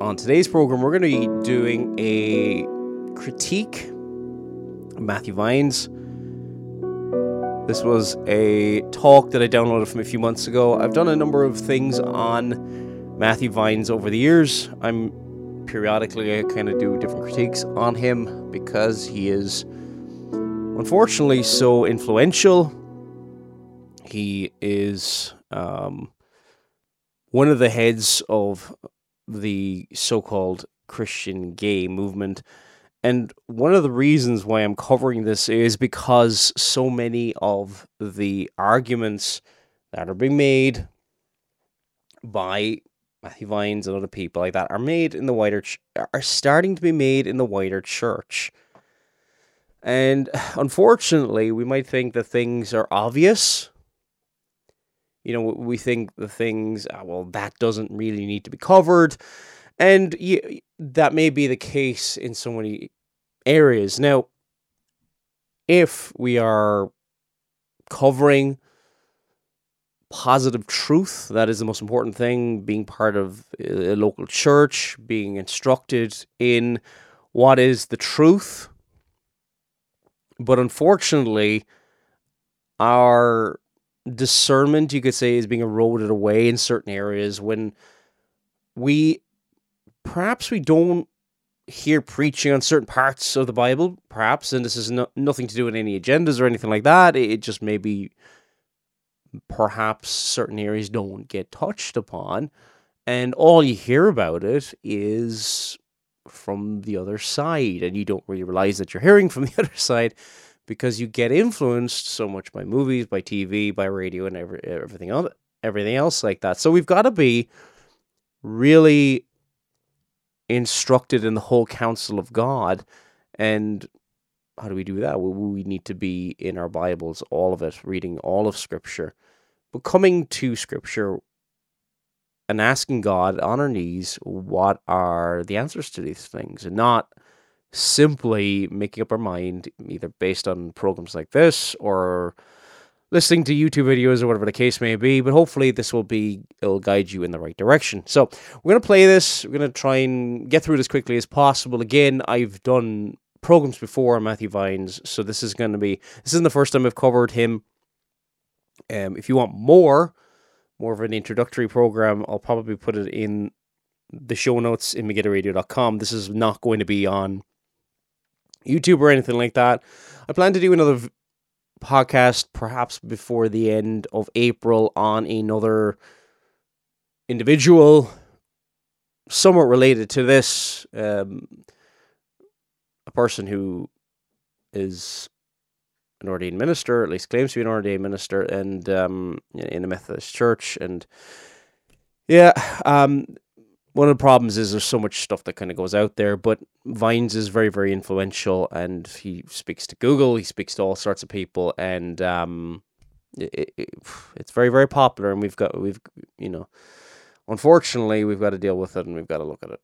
on today's program, we're going to be doing a critique of Matthew Vines. This was a talk that I downloaded from a few months ago. I've done a number of things on Matthew Vines over the years. I'm periodically I kind of do different critiques on him because he is unfortunately so influential. He is um, one of the heads of the so called Christian gay movement. And one of the reasons why I'm covering this is because so many of the arguments that are being made by Matthew Vines and other people like that are made in the wider ch- are starting to be made in the wider church. And unfortunately, we might think that things are obvious. You know, we think the things, ah, well, that doesn't really need to be covered. And that may be the case in so many areas. Now, if we are covering positive truth, that is the most important thing, being part of a local church, being instructed in what is the truth but unfortunately, our discernment, you could say, is being eroded away in certain areas when we perhaps we don't hear preaching on certain parts of the Bible, perhaps, and this is no, nothing to do with any agendas or anything like that. It just maybe perhaps certain areas don't get touched upon, and all you hear about it is from the other side and you don't really realize that you're hearing from the other side because you get influenced so much by movies, by TV, by radio and every, everything else everything else like that. So we've got to be really instructed in the whole counsel of God and how do we do that? Well, we need to be in our Bibles, all of it, reading all of Scripture. But coming to Scripture, and asking God on our knees what are the answers to these things and not simply making up our mind either based on programs like this or listening to YouTube videos or whatever the case may be, but hopefully this will be it'll guide you in the right direction. So we're gonna play this. We're gonna try and get through it as quickly as possible. Again, I've done programs before Matthew Vines, so this is gonna be this isn't the first time I've covered him. Um, if you want more, more of an introductory program, I'll probably put it in the show notes in megiddoradio.com. This is not going to be on YouTube or anything like that. I plan to do another v- podcast perhaps before the end of April on another individual somewhat related to this um, a person who is an ordained minister, at least claims to be an ordained minister, and um, in a Methodist church. And yeah, um, one of the problems is there's so much stuff that kind of goes out there. But Vines is very, very influential, and he speaks to Google, he speaks to all sorts of people, and um, it, it, it's very, very popular. And we've got, we've, you know, unfortunately, we've got to deal with it, and we've got to look at it.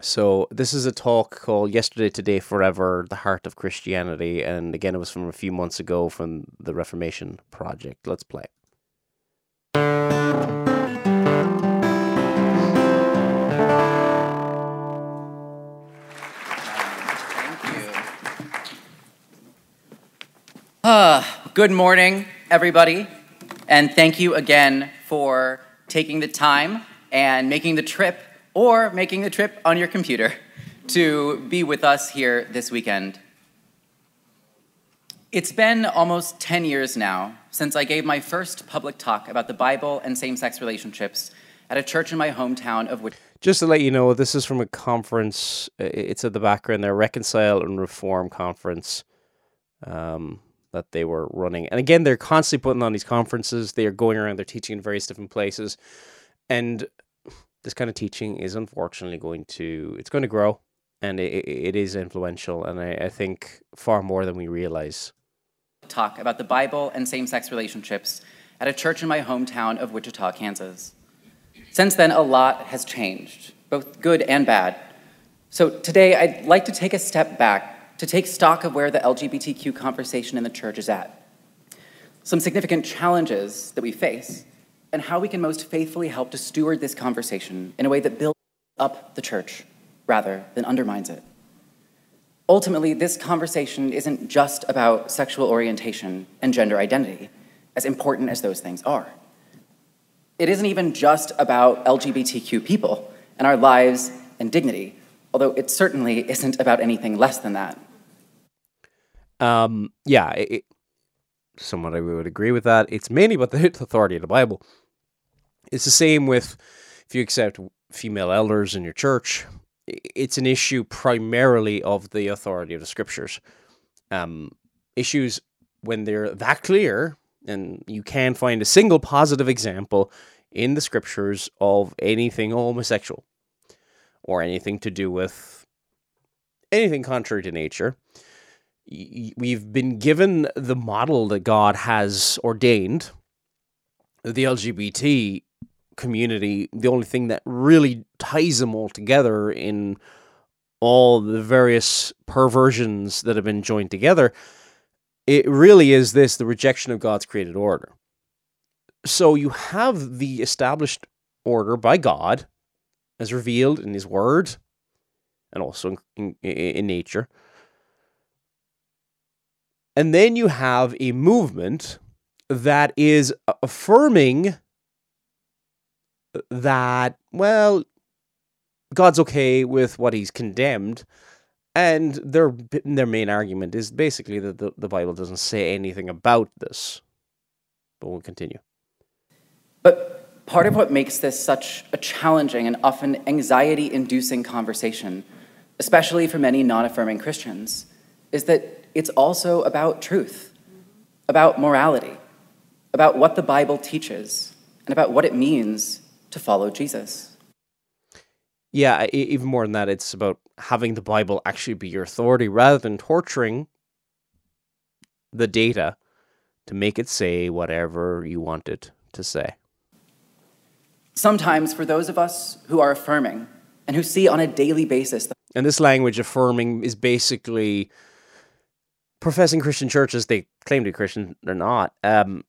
So this is a talk called "Yesterday, Today, Forever: The Heart of Christianity," and again, it was from a few months ago from the Reformation Project. Let's play. good morning, everybody, and thank you again for taking the time and making the trip or making the trip on your computer to be with us here this weekend. It's been almost 10 years now since I gave my first public talk about the Bible and same sex relationships at a church in my hometown of which. Just to let you know, this is from a conference. It's at the background there, Reconcile and Reform Conference um, that they were running. And again, they're constantly putting on these conferences. They are going around, they're teaching in various different places. And this kind of teaching is unfortunately going to it's going to grow and it, it is influential and I, I think far more than we realize talk about the bible and same-sex relationships at a church in my hometown of wichita kansas since then a lot has changed both good and bad so today i'd like to take a step back to take stock of where the lgbtq conversation in the church is at some significant challenges that we face and how we can most faithfully help to steward this conversation in a way that builds up the church rather than undermines it. Ultimately, this conversation isn't just about sexual orientation and gender identity, as important as those things are. It isn't even just about LGBTQ people and our lives and dignity, although it certainly isn't about anything less than that. Um, yeah, it, somewhat I would agree with that. It's mainly about the authority of the Bible. It's the same with if you accept female elders in your church. It's an issue primarily of the authority of the scriptures. Um, issues when they're that clear, and you can find a single positive example in the scriptures of anything homosexual or anything to do with anything contrary to nature we've been given the model that God has ordained. The LGBT community, the only thing that really ties them all together in all the various perversions that have been joined together, it really is this the rejection of God's created order. So you have the established order by God as revealed in His Word and also in, in, in nature and then you have a movement that is affirming that, well, God's okay with what he's condemned. And their their main argument is basically that the, the Bible doesn't say anything about this. But we'll continue. But part of what makes this such a challenging and often anxiety inducing conversation, especially for many non affirming Christians, is that it's also about truth, about morality, about what the Bible teaches, and about what it means to follow Jesus. Yeah, even more than that, it's about having the Bible actually be your authority rather than torturing the data to make it say whatever you want it to say. Sometimes, for those of us who are affirming and who see on a daily basis, and this language affirming is basically professing Christian churches, they claim to be Christian, they're not, um,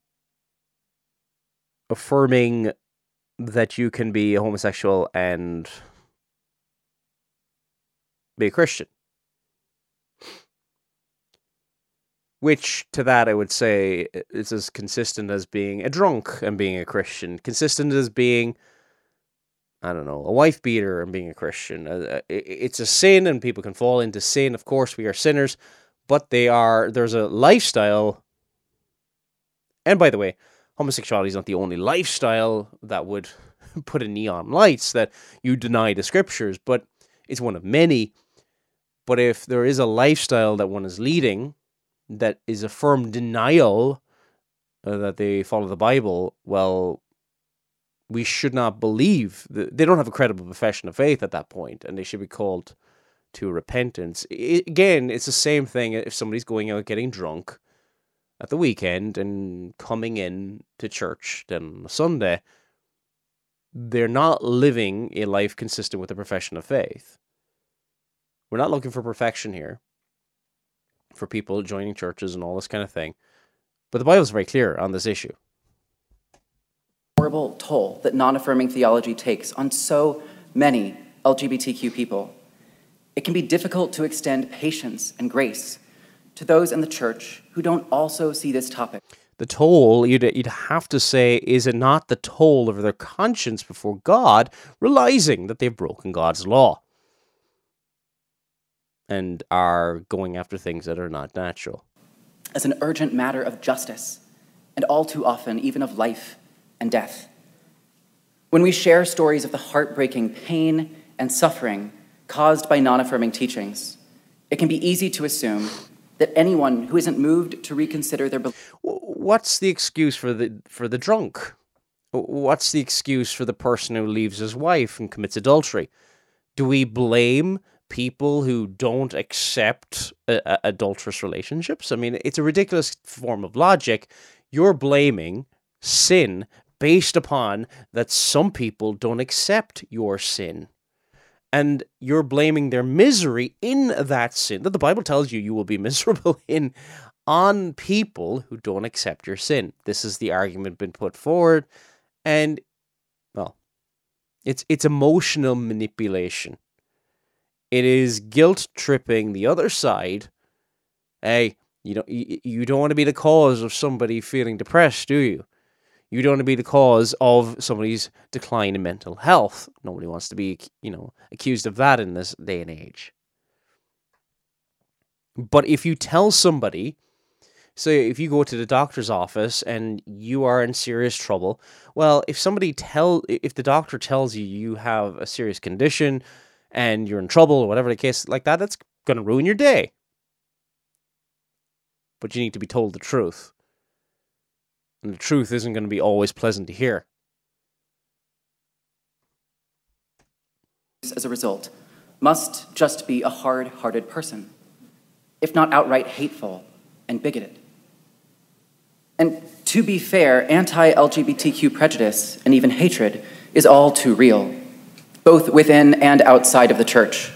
affirming that you can be a homosexual and be a Christian. Which, to that, I would say is as consistent as being a drunk and being a Christian, consistent as being, I don't know, a wife beater and being a Christian. Uh, it's a sin, and people can fall into sin. Of course, we are sinners, but they are there's a lifestyle. And by the way, homosexuality is not the only lifestyle that would put in neon lights that you deny the scriptures, but it's one of many. But if there is a lifestyle that one is leading that is a firm denial uh, that they follow the Bible, well, we should not believe that they don't have a credible profession of faith at that point, and they should be called to repentance. It, again, it's the same thing if somebody's going out getting drunk at the weekend and coming in to church then on Sunday. They're not living a life consistent with the profession of faith. We're not looking for perfection here for people joining churches and all this kind of thing. But the Bible is very clear on this issue. Horrible toll that non affirming theology takes on so many LGBTQ people it can be difficult to extend patience and grace to those in the church who don't also see this topic. The toll, you'd, you'd have to say, is it not the toll of their conscience before God, realizing that they've broken God's law and are going after things that are not natural? As an urgent matter of justice, and all too often, even of life and death. When we share stories of the heartbreaking pain and suffering caused by non affirming teachings, it can be easy to assume that anyone who isn't moved to reconsider their beliefs. What's the excuse for the for the drunk? What's the excuse for the person who leaves his wife and commits adultery? Do we blame people who don't accept adulterous relationships? I mean, it's a ridiculous form of logic. You're blaming sin based upon that some people don't accept your sin. And you're blaming their misery in that sin that the Bible tells you you will be miserable in on people who don't accept your sin. This is the argument been put forward. And well, it's it's emotional manipulation. It is guilt tripping the other side. Hey, you don't you, you don't want to be the cause of somebody feeling depressed, do you? You don't want to be the cause of somebody's decline in mental health. Nobody wants to be, you know, accused of that in this day and age. But if you tell somebody, so if you go to the doctor's office and you are in serious trouble, well, if somebody tell if the doctor tells you you have a serious condition and you're in trouble or whatever the case like that, that's going to ruin your day. But you need to be told the truth. And the truth isn't going to be always pleasant to hear. As a result, must just be a hard hearted person, if not outright hateful and bigoted. And to be fair, anti LGBTQ prejudice and even hatred is all too real, both within and outside of the church.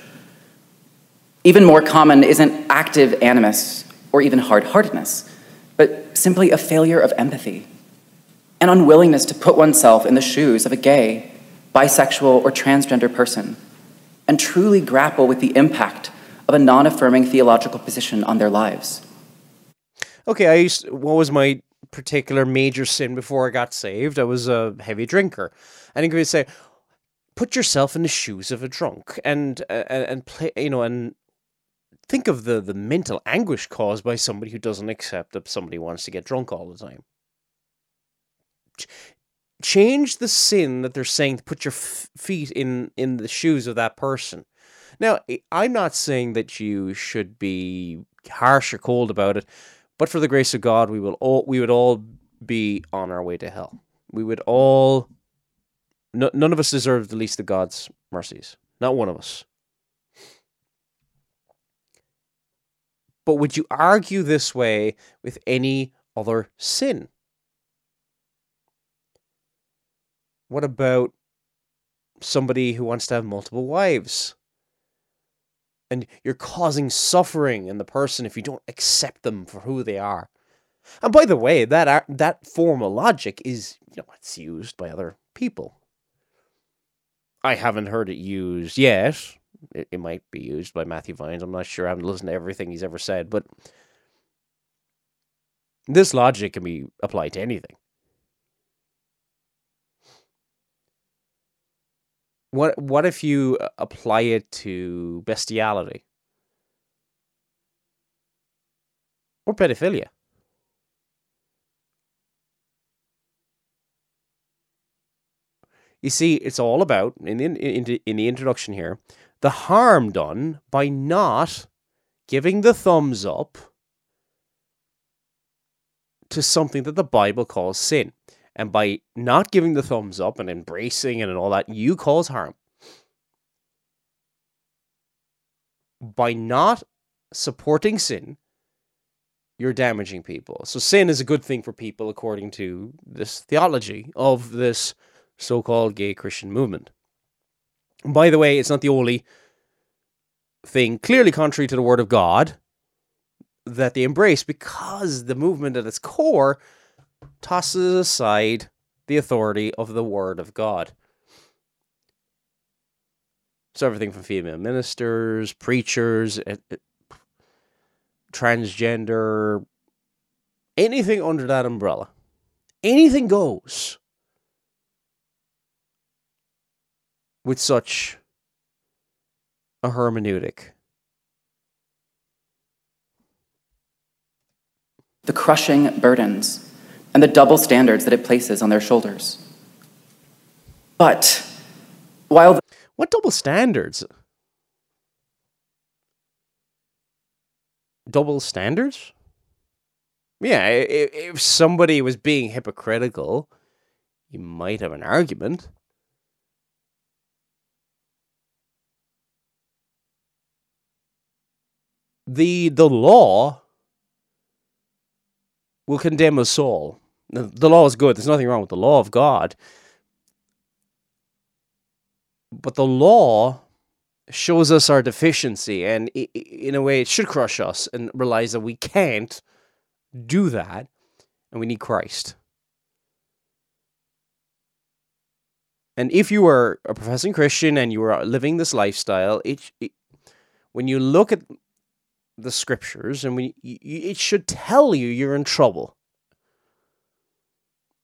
Even more common isn't active animus or even hard heartedness but simply a failure of empathy, an unwillingness to put oneself in the shoes of a gay, bisexual, or transgender person, and truly grapple with the impact of a non affirming theological position on their lives. Okay, I used what was my particular major sin before I got saved? I was a heavy drinker. And you could say, put yourself in the shoes of a drunk and uh, and play you know and think of the the mental anguish caused by somebody who doesn't accept that somebody wants to get drunk all the time. Ch- change the sin that they're saying to put your f- feet in in the shoes of that person. Now, I'm not saying that you should be harsh or cold about it, but for the grace of God, we will all we would all be on our way to hell. We would all. No, none of us deserve the least of God's mercies. Not one of us. But would you argue this way with any other sin? What about somebody who wants to have multiple wives? And you're causing suffering in the person if you don't accept them for who they are. And by the way, that that form of logic is you know it's used by other people. I haven't heard it used yet it, it might be used by Matthew Vines. I'm not sure. I haven't listened to everything he's ever said, but this logic can be applied to anything. What what if you uh, apply it to bestiality or pedophilia? You see, it's all about in the, in, in the introduction here the harm done by not giving the thumbs up to something that the Bible calls sin. And by not giving the thumbs up and embracing it and all that, you cause harm. By not supporting sin, you're damaging people. So sin is a good thing for people according to this theology of this so-called gay Christian movement. By the way, it's not the only thing clearly contrary to the word of God that they embrace because the movement at its core tosses aside the authority of the word of God. So everything from female ministers, preachers, eh, eh, transgender, anything under that umbrella, anything goes. With such a hermeneutic? The crushing burdens and the double standards that it places on their shoulders. But while. What double standards? Double standards? Yeah, if somebody was being hypocritical, you might have an argument. The the law will condemn us all. The, law is good. There's nothing wrong with the law of God. But the law shows us our deficiency, and in a way, it should crush us and realize that we can't do that, and we need Christ. And if you are a professing Christian and you are living this lifestyle, it, it when you look at the scriptures, and we, it should tell you you're in trouble,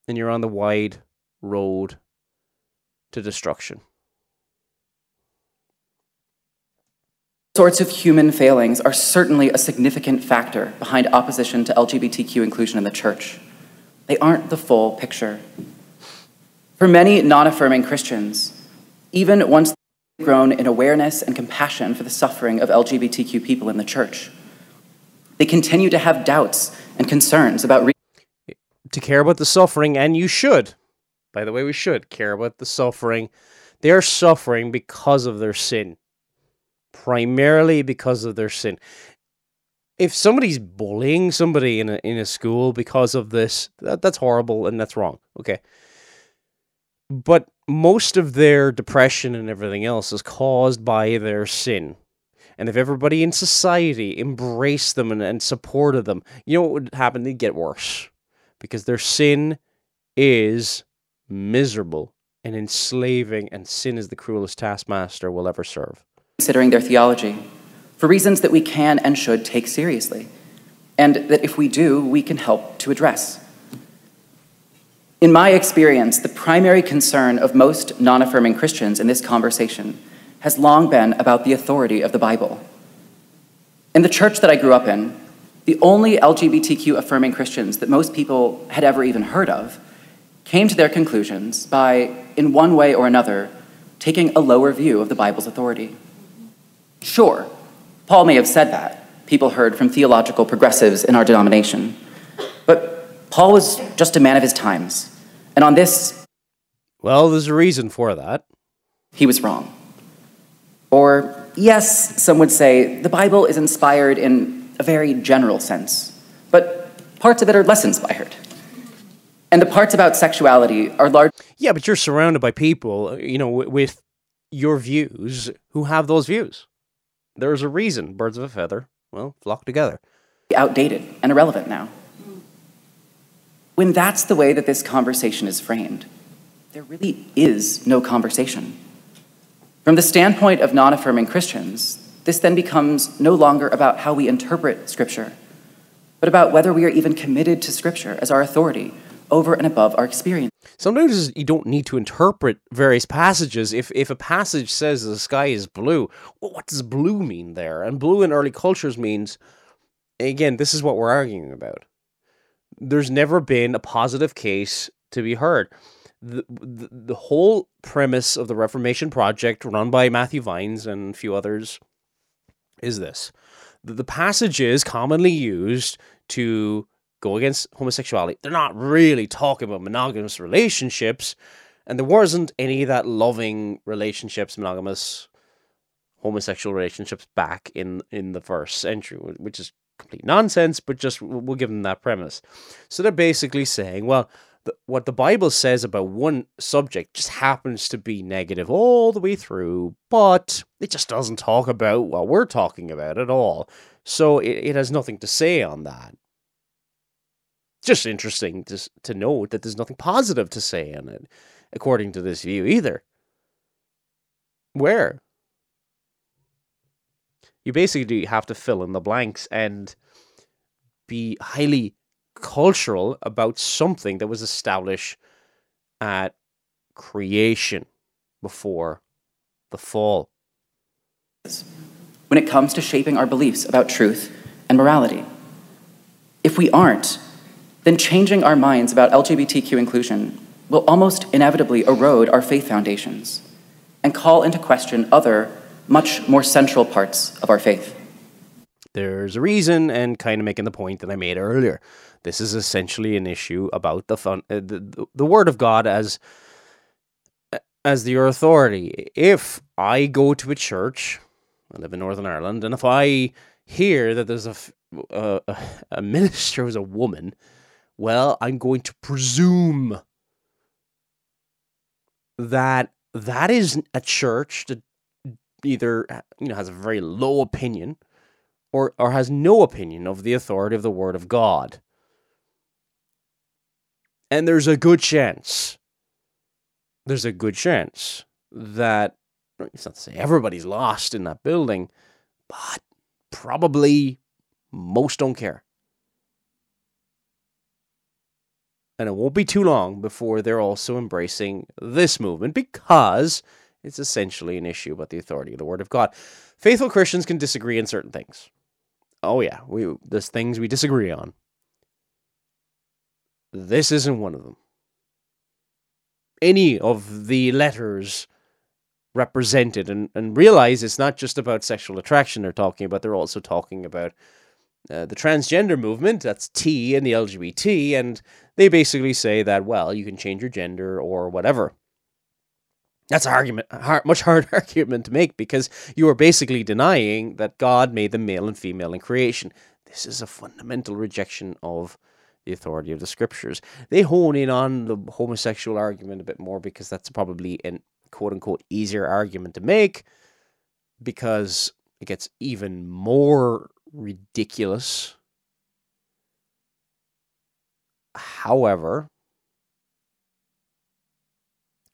and you're on the wide road to destruction. sorts of human failings are certainly a significant factor behind opposition to LGBTQ inclusion in the church. They aren't the full picture. For many non affirming Christians, even once grown in awareness and compassion for the suffering of LGBTQ people in the church, they continue to have doubts and concerns about. Re- to care about the suffering, and you should. By the way, we should care about the suffering. They're suffering because of their sin primarily because of their sin. If somebody's bullying somebody in a in a school because of this, that, that's horrible and that's wrong. Okay. But most of their depression and everything else is caused by their sin. And if everybody in society embraced them and, and supported them, you know what would happen? They'd get worse. Because their sin is miserable and enslaving, and sin is the cruelest taskmaster will ever serve considering their theology for reasons that we can and should take seriously, and that if we do, we can help to address. In my experience, the primary concern of most non affirming Christians in this conversation has long been about the authority of the Bible. In the church that I grew up in, the only LGBTQ affirming Christians that most people had ever even heard of came to their conclusions by, in one way or another, taking a lower view of the Bible's authority. Sure, Paul may have said that. People heard from theological progressives in our denomination. Paul was just a man of his times. And on this. Well, there's a reason for that. He was wrong. Or, yes, some would say the Bible is inspired in a very general sense, but parts of it are less inspired. And the parts about sexuality are large. Yeah, but you're surrounded by people, you know, with your views who have those views. There's a reason birds of a feather, well, flock together. Outdated and irrelevant now. When that's the way that this conversation is framed, there really is no conversation. From the standpoint of non affirming Christians, this then becomes no longer about how we interpret Scripture, but about whether we are even committed to Scripture as our authority over and above our experience. Sometimes you don't need to interpret various passages. If if a passage says the sky is blue, well, what does blue mean there? And blue in early cultures means, again, this is what we're arguing about. There's never been a positive case to be heard. The, the, the whole premise of the Reformation Project, run by Matthew Vines and a few others, is this. The, passages commonly used to go against homosexuality, they're not really talking about monogamous relationships. And there wasn't any of that loving relationships, monogamous homosexual relationships back in, in the first century, which is complete nonsense, but just we'll give them that premise. So they're basically saying, well, the, what the Bible says about one subject just happens to be negative all the way through, but it just doesn't talk about what we're talking about at all. So it, it has nothing to say on that just interesting to, to note that there's nothing positive to say in it, according to this view either. Where? You basically have to fill in the blanks and be highly cultural about something that was established at creation before the fall. When it comes to shaping our beliefs about truth and morality, if we aren't, then changing our minds about LGBTQ inclusion will almost inevitably erode our faith foundations and call into question other, much more central parts of our faith. there's a reason, and kind of making the point that I made earlier. This is essentially an issue about the fun, uh, the, the word of God as as the authority. If I go to a church, I live in Northern Ireland, and if I hear that there's a uh, a minister who's a woman, well, I'm going to presume that that is a church that either you know has a very low opinion or or has no opinion of the authority of the word of God. And there's a good chance there's a good chance that it's not to say everybody's lost in that building, but probably most don't care. And it won't be too long before they're also embracing this movement because it's essentially an issue about the authority of the Word of God. Faithful Christians can disagree in certain things. Oh yeah, we there's things we disagree on. This isn't one of them. Any of the letters represented and, and realize it's not just about sexual attraction they're talking about, they're also talking about uh, the transgender movement, that's T and the LGBT, and they basically say that, well, you can change your gender or whatever. That's a argument, hard, much harder argument to make because you are basically denying that God made them male and female in creation. This is a fundamental rejection of the authority of the scriptures. They hone in on the homosexual argument a bit more because that's probably an quote unquote easier argument to make because it gets even more ridiculous. However,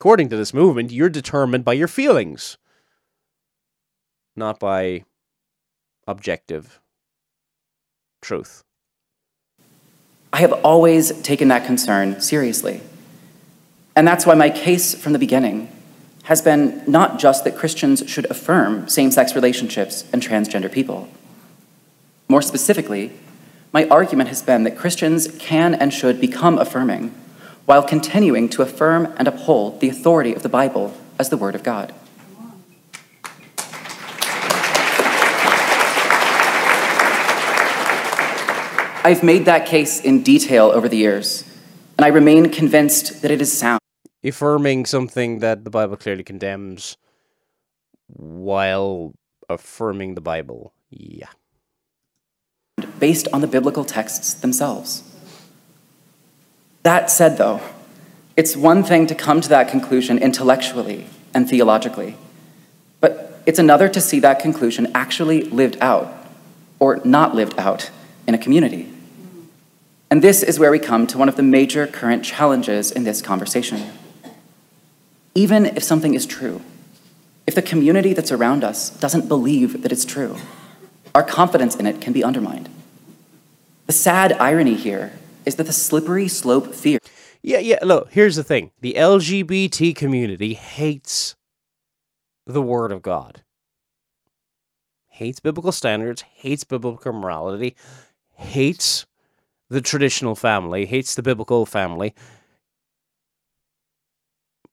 according to this movement, you're determined by your feelings, not by objective truth. I have always taken that concern seriously. And that's why my case from the beginning has been not just that Christians should affirm same sex relationships and transgender people. More specifically, my argument has been that Christians can and should become affirming while continuing to affirm and uphold the authority of the Bible as the Word of God. I've made that case in detail over the years, and I remain convinced that it is sound affirming something that the Bible clearly condemns while affirming the Bible. Yeah. Based on the biblical texts themselves. That said, though, it's one thing to come to that conclusion intellectually and theologically, but it's another to see that conclusion actually lived out or not lived out in a community. And this is where we come to one of the major current challenges in this conversation even if something is true, if the community that's around us doesn't believe that it's true, our confidence in it can be undermined. The sad irony here is that the slippery slope fear. Yeah, yeah, look, here's the thing the LGBT community hates the Word of God, hates biblical standards, hates biblical morality, hates the traditional family, hates the biblical family,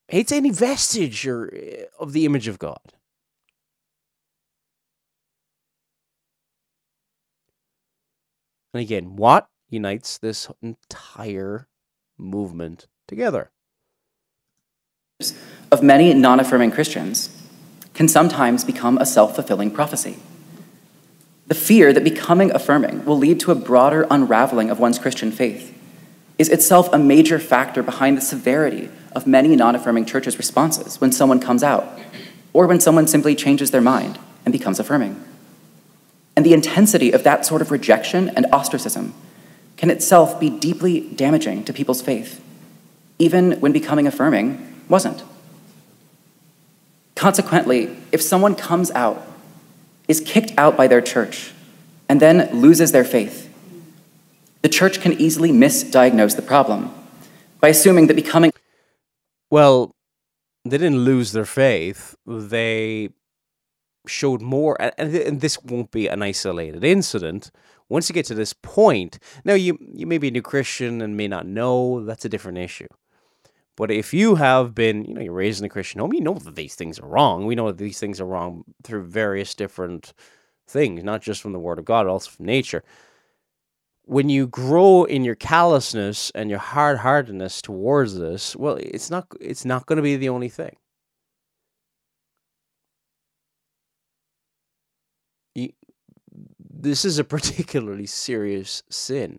hates any vestige or, eh, of the image of God. And again, what unites this entire movement together? Of many non affirming Christians can sometimes become a self fulfilling prophecy. The fear that becoming affirming will lead to a broader unraveling of one's Christian faith is itself a major factor behind the severity of many non affirming churches' responses when someone comes out, or when someone simply changes their mind and becomes affirming. And the intensity of that sort of rejection and ostracism can itself be deeply damaging to people's faith, even when becoming affirming wasn't. Consequently, if someone comes out, is kicked out by their church, and then loses their faith, the church can easily misdiagnose the problem by assuming that becoming well, they didn't lose their faith. They showed more, and this won't be an isolated incident. Once you get to this point, now you you may be a new Christian and may not know. That's a different issue. But if you have been, you know, you're raised in a Christian home, you know that these things are wrong. We know that these things are wrong through various different things, not just from the Word of God, also from nature. When you grow in your callousness and your hard heartedness towards this, well, it's not it's not going to be the only thing. You, this is a particularly serious sin.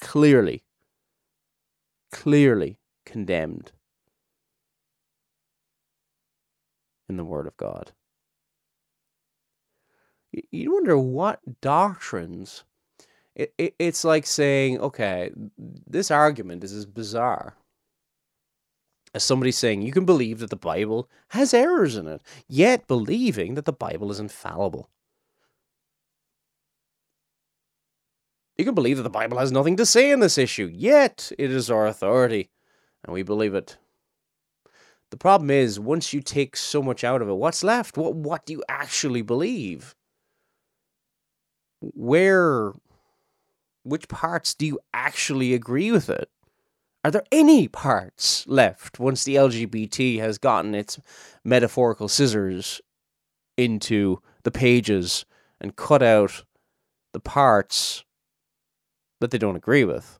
Clearly, clearly condemned in the Word of God. You wonder what doctrines. It, it, it's like saying, okay, this argument is as bizarre as somebody saying you can believe that the Bible has errors in it, yet believing that the Bible is infallible. You can believe that the Bible has nothing to say in this issue, yet it is our authority, and we believe it. The problem is, once you take so much out of it, what's left? What what do you actually believe? Where, which parts do you actually agree with it? Are there any parts left once the LGBT has gotten its metaphorical scissors into the pages and cut out the parts that they don't agree with?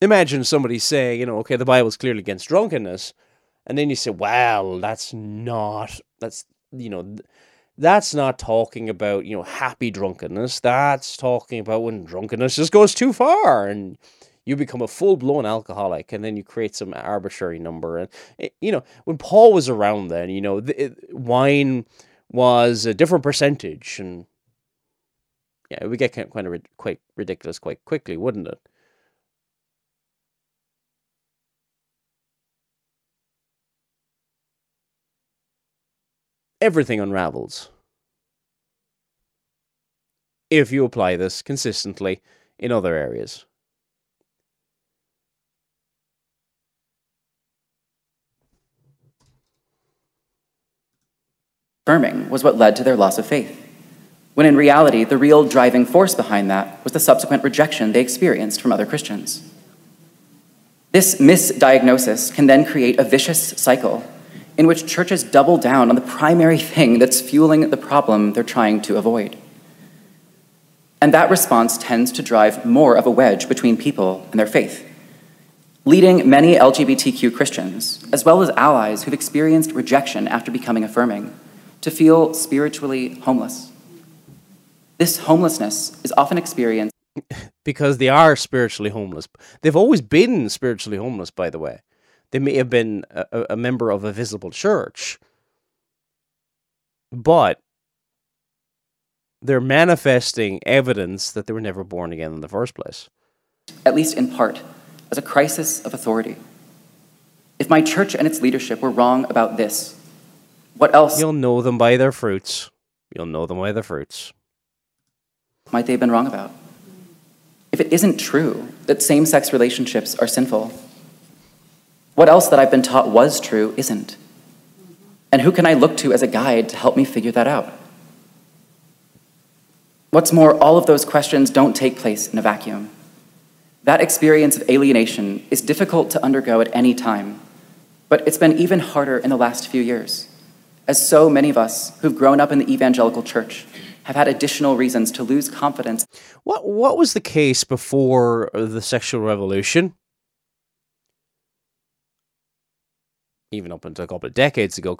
Imagine somebody saying, you know, okay, the Bible's clearly against drunkenness, and then you say, well, that's not, that's, you know, that's not talking about, you know, happy drunkenness. That's talking about when drunkenness just goes too far and you become a full blown alcoholic and then you create some arbitrary number. And, eh, you know, when Paul was around then, you know, the, it, wine was a different percentage and yeah, it would get kind of quite ridiculous quite quickly, wouldn't it? Everything unravels. If you apply this consistently in other areas. Affirming was what led to their loss of faith, when in reality, the real driving force behind that was the subsequent rejection they experienced from other Christians. This misdiagnosis can then create a vicious cycle in which churches double down on the primary thing that's fueling the problem they're trying to avoid. And that response tends to drive more of a wedge between people and their faith, leading many LGBTQ Christians, as well as allies who've experienced rejection after becoming affirming, to feel spiritually homeless. This homelessness is often experienced because they are spiritually homeless. They've always been spiritually homeless, by the way. They may have been a, a member of a visible church, but they're manifesting evidence that they were never born again in the first place. At least in part, as a crisis of authority. If my church and its leadership were wrong about this, what else? You'll know them by their fruits. You'll know them by their fruits. Might they have been wrong about? If it isn't true that same sex relationships are sinful, what else that I've been taught was true isn't? And who can I look to as a guide to help me figure that out? What's more, all of those questions don't take place in a vacuum. That experience of alienation is difficult to undergo at any time, but it's been even harder in the last few years, as so many of us who've grown up in the evangelical church have had additional reasons to lose confidence. What, what was the case before the sexual revolution? Even up until a couple of decades ago,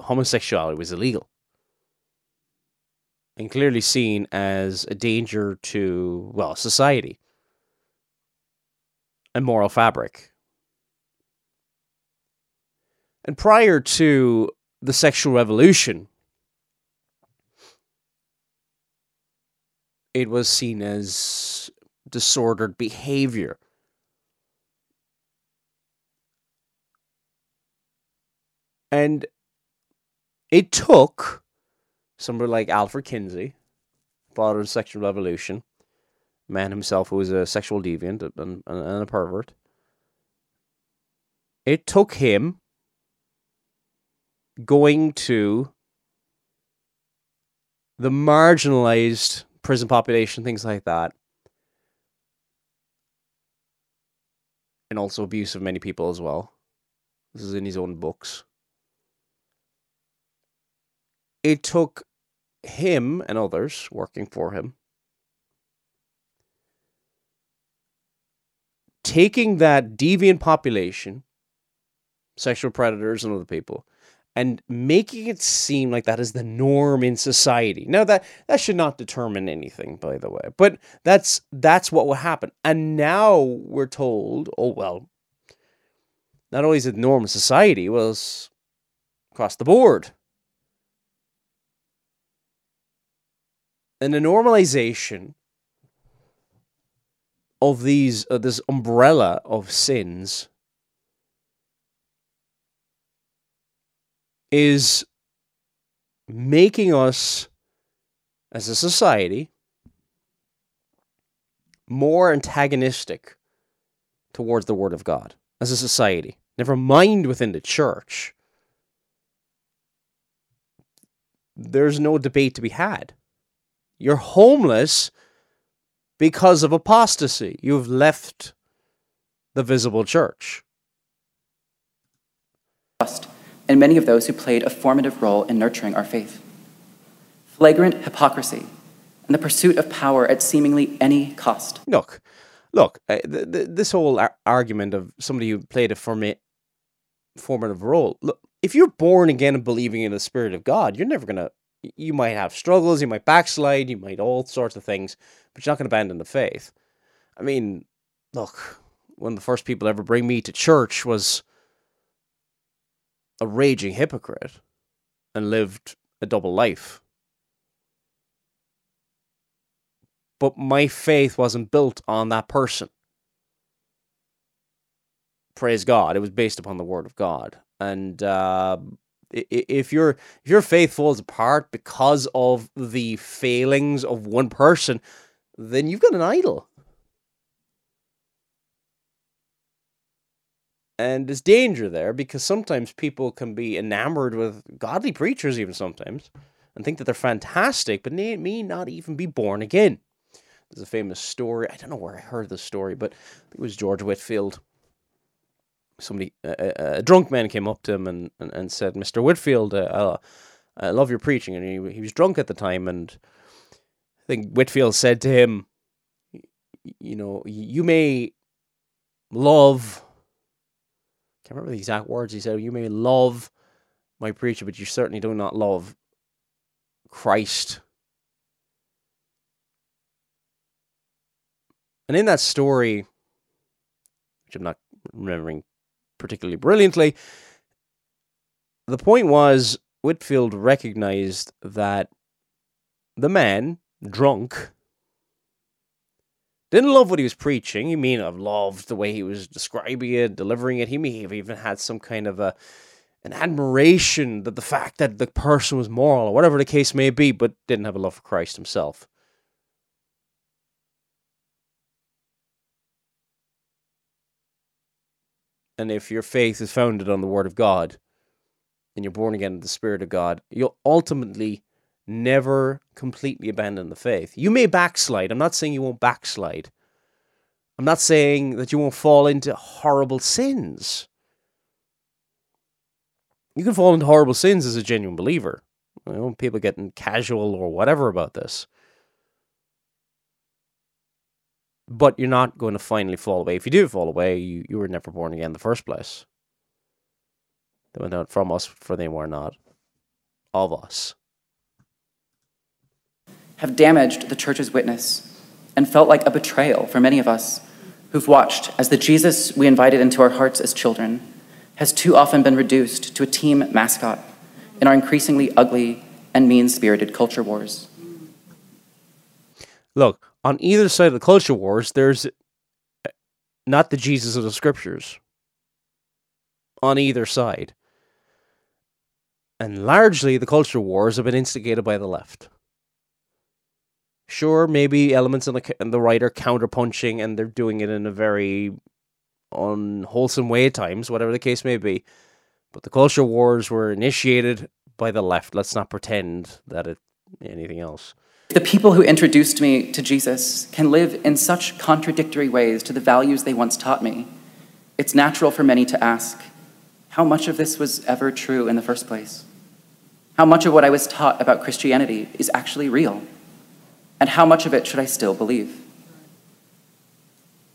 homosexuality was illegal. And clearly seen as a danger to, well, society. And moral fabric. And prior to the sexual revolution, it was seen as disordered behavior And it took somebody like Alfred Kinsey, father of the sexual revolution, man himself who was a sexual deviant and, and a pervert. It took him going to the marginalized prison population, things like that, and also abuse of many people as well. This is in his own books it took him and others working for him taking that deviant population, sexual predators and other people, and making it seem like that is the norm in society. Now that that should not determine anything, by the way, but that's that's what will happen. And now we're told, oh well, not only is it the norm in society, it's across the board. And the normalization of these uh, this umbrella of sins is making us as a society more antagonistic towards the word of God as a society. Never mind within the church. There's no debate to be had you're homeless because of apostasy. You've left the visible church. And many of those who played a formative role in nurturing our faith. Flagrant hypocrisy and the pursuit of power at seemingly any cost. Look, look, uh, th- th- this whole ar- argument of somebody who played a forma- formative role. Look, if you're born again and believing in the Spirit of God, you're never going to you might have struggles, you might backslide, you might all sorts of things, but you're not going to abandon the faith. I mean, look, one of the first people to ever bring me to church was a raging hypocrite and lived a double life. But my faith wasn't built on that person. Praise God. It was based upon the Word of God. And uh, if your if your faith falls apart because of the failings of one person, then you've got an idol. And there's danger there because sometimes people can be enamored with godly preachers, even sometimes, and think that they're fantastic, but they may not even be born again. There's a famous story. I don't know where I heard this story, but it was George Whitefield somebody a, a, drunk man came up to him and, and, and said, "Mr. Whitefield, uh, I love your preaching." And he he was drunk at the time, and I think Whitefield said to him, "You know, you may love." I can't remember the exact words he said. You may love my preacher, but you certainly do not love Christ. And in that story, which I'm not remembering particularly brilliantly. The point was, Whitefield recognized that the man, drunk, didn't love what he was preaching. He may have loved the way he was describing it, delivering it. He may have even had some kind of a an admiration that the fact that the person was moral or whatever the case may be, but didn't have a love for Christ himself. And if your faith is founded on the Word of God and you're born again in the Spirit of God, you'll ultimately never completely abandon the faith. You may backslide. I'm not saying you won't backslide. I'm not saying that you won't fall into horrible sins. You can fall into horrible sins as a genuine believer. You know, people getting casual or whatever about this. But you're not going to finally fall away. If you do fall away, you, you were never born again in the first place. They went out from us, for they were not of us. Have damaged the church's witness and felt like a betrayal for many of us who've watched as the Jesus we invited into our hearts as children has too often been reduced to a team mascot in our increasingly ugly and mean spirited culture wars. Look, on either side of the culture wars, there's eh, not the Jesus of the scriptures on either side. And largely, the culture wars have been instigated by the left. Sure, maybe elements in the, the right are counterpunching and they're doing it in a very unwholesome way at times, whatever the case may be. But the culture wars were initiated by the left. Let's not pretend that it anything else. The people who introduced me to Jesus can live in such contradictory ways to the values they once taught me. It's natural for many to ask, how much of this was ever true in the first place? How much of what I was taught about Christianity is actually real? And how much of it should I still believe?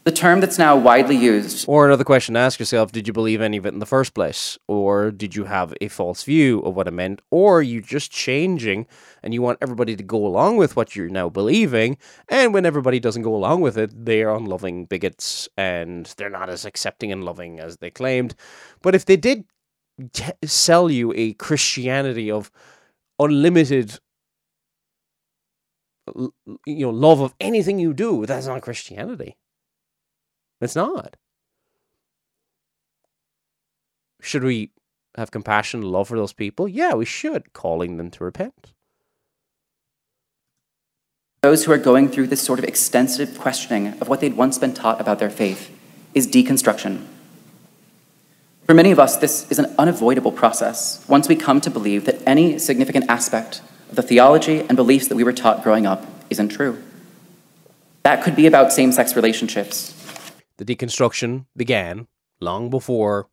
The term that's now widely used. Or another question to ask yourself did you believe any of it in the first place? Or did you have a false view of what it meant? Or are you just changing and you want everybody to go along with what you're now believing? And when everybody doesn't go along with it, they are unloving bigots and they're not as accepting and loving as they claimed. But if they did t- sell you a Christianity of unlimited you know love of anything you do that's not christianity it's not. Should we have compassion and love for those people? Yeah, we should, calling them to repent. Those who are going through this sort of extensive questioning of what they'd once been taught about their faith is deconstruction. For many of us, this is an unavoidable process once we come to believe that any significant aspect of the theology and beliefs that we were taught growing up isn't true. That could be about same sex relationships, the deconstruction began long before.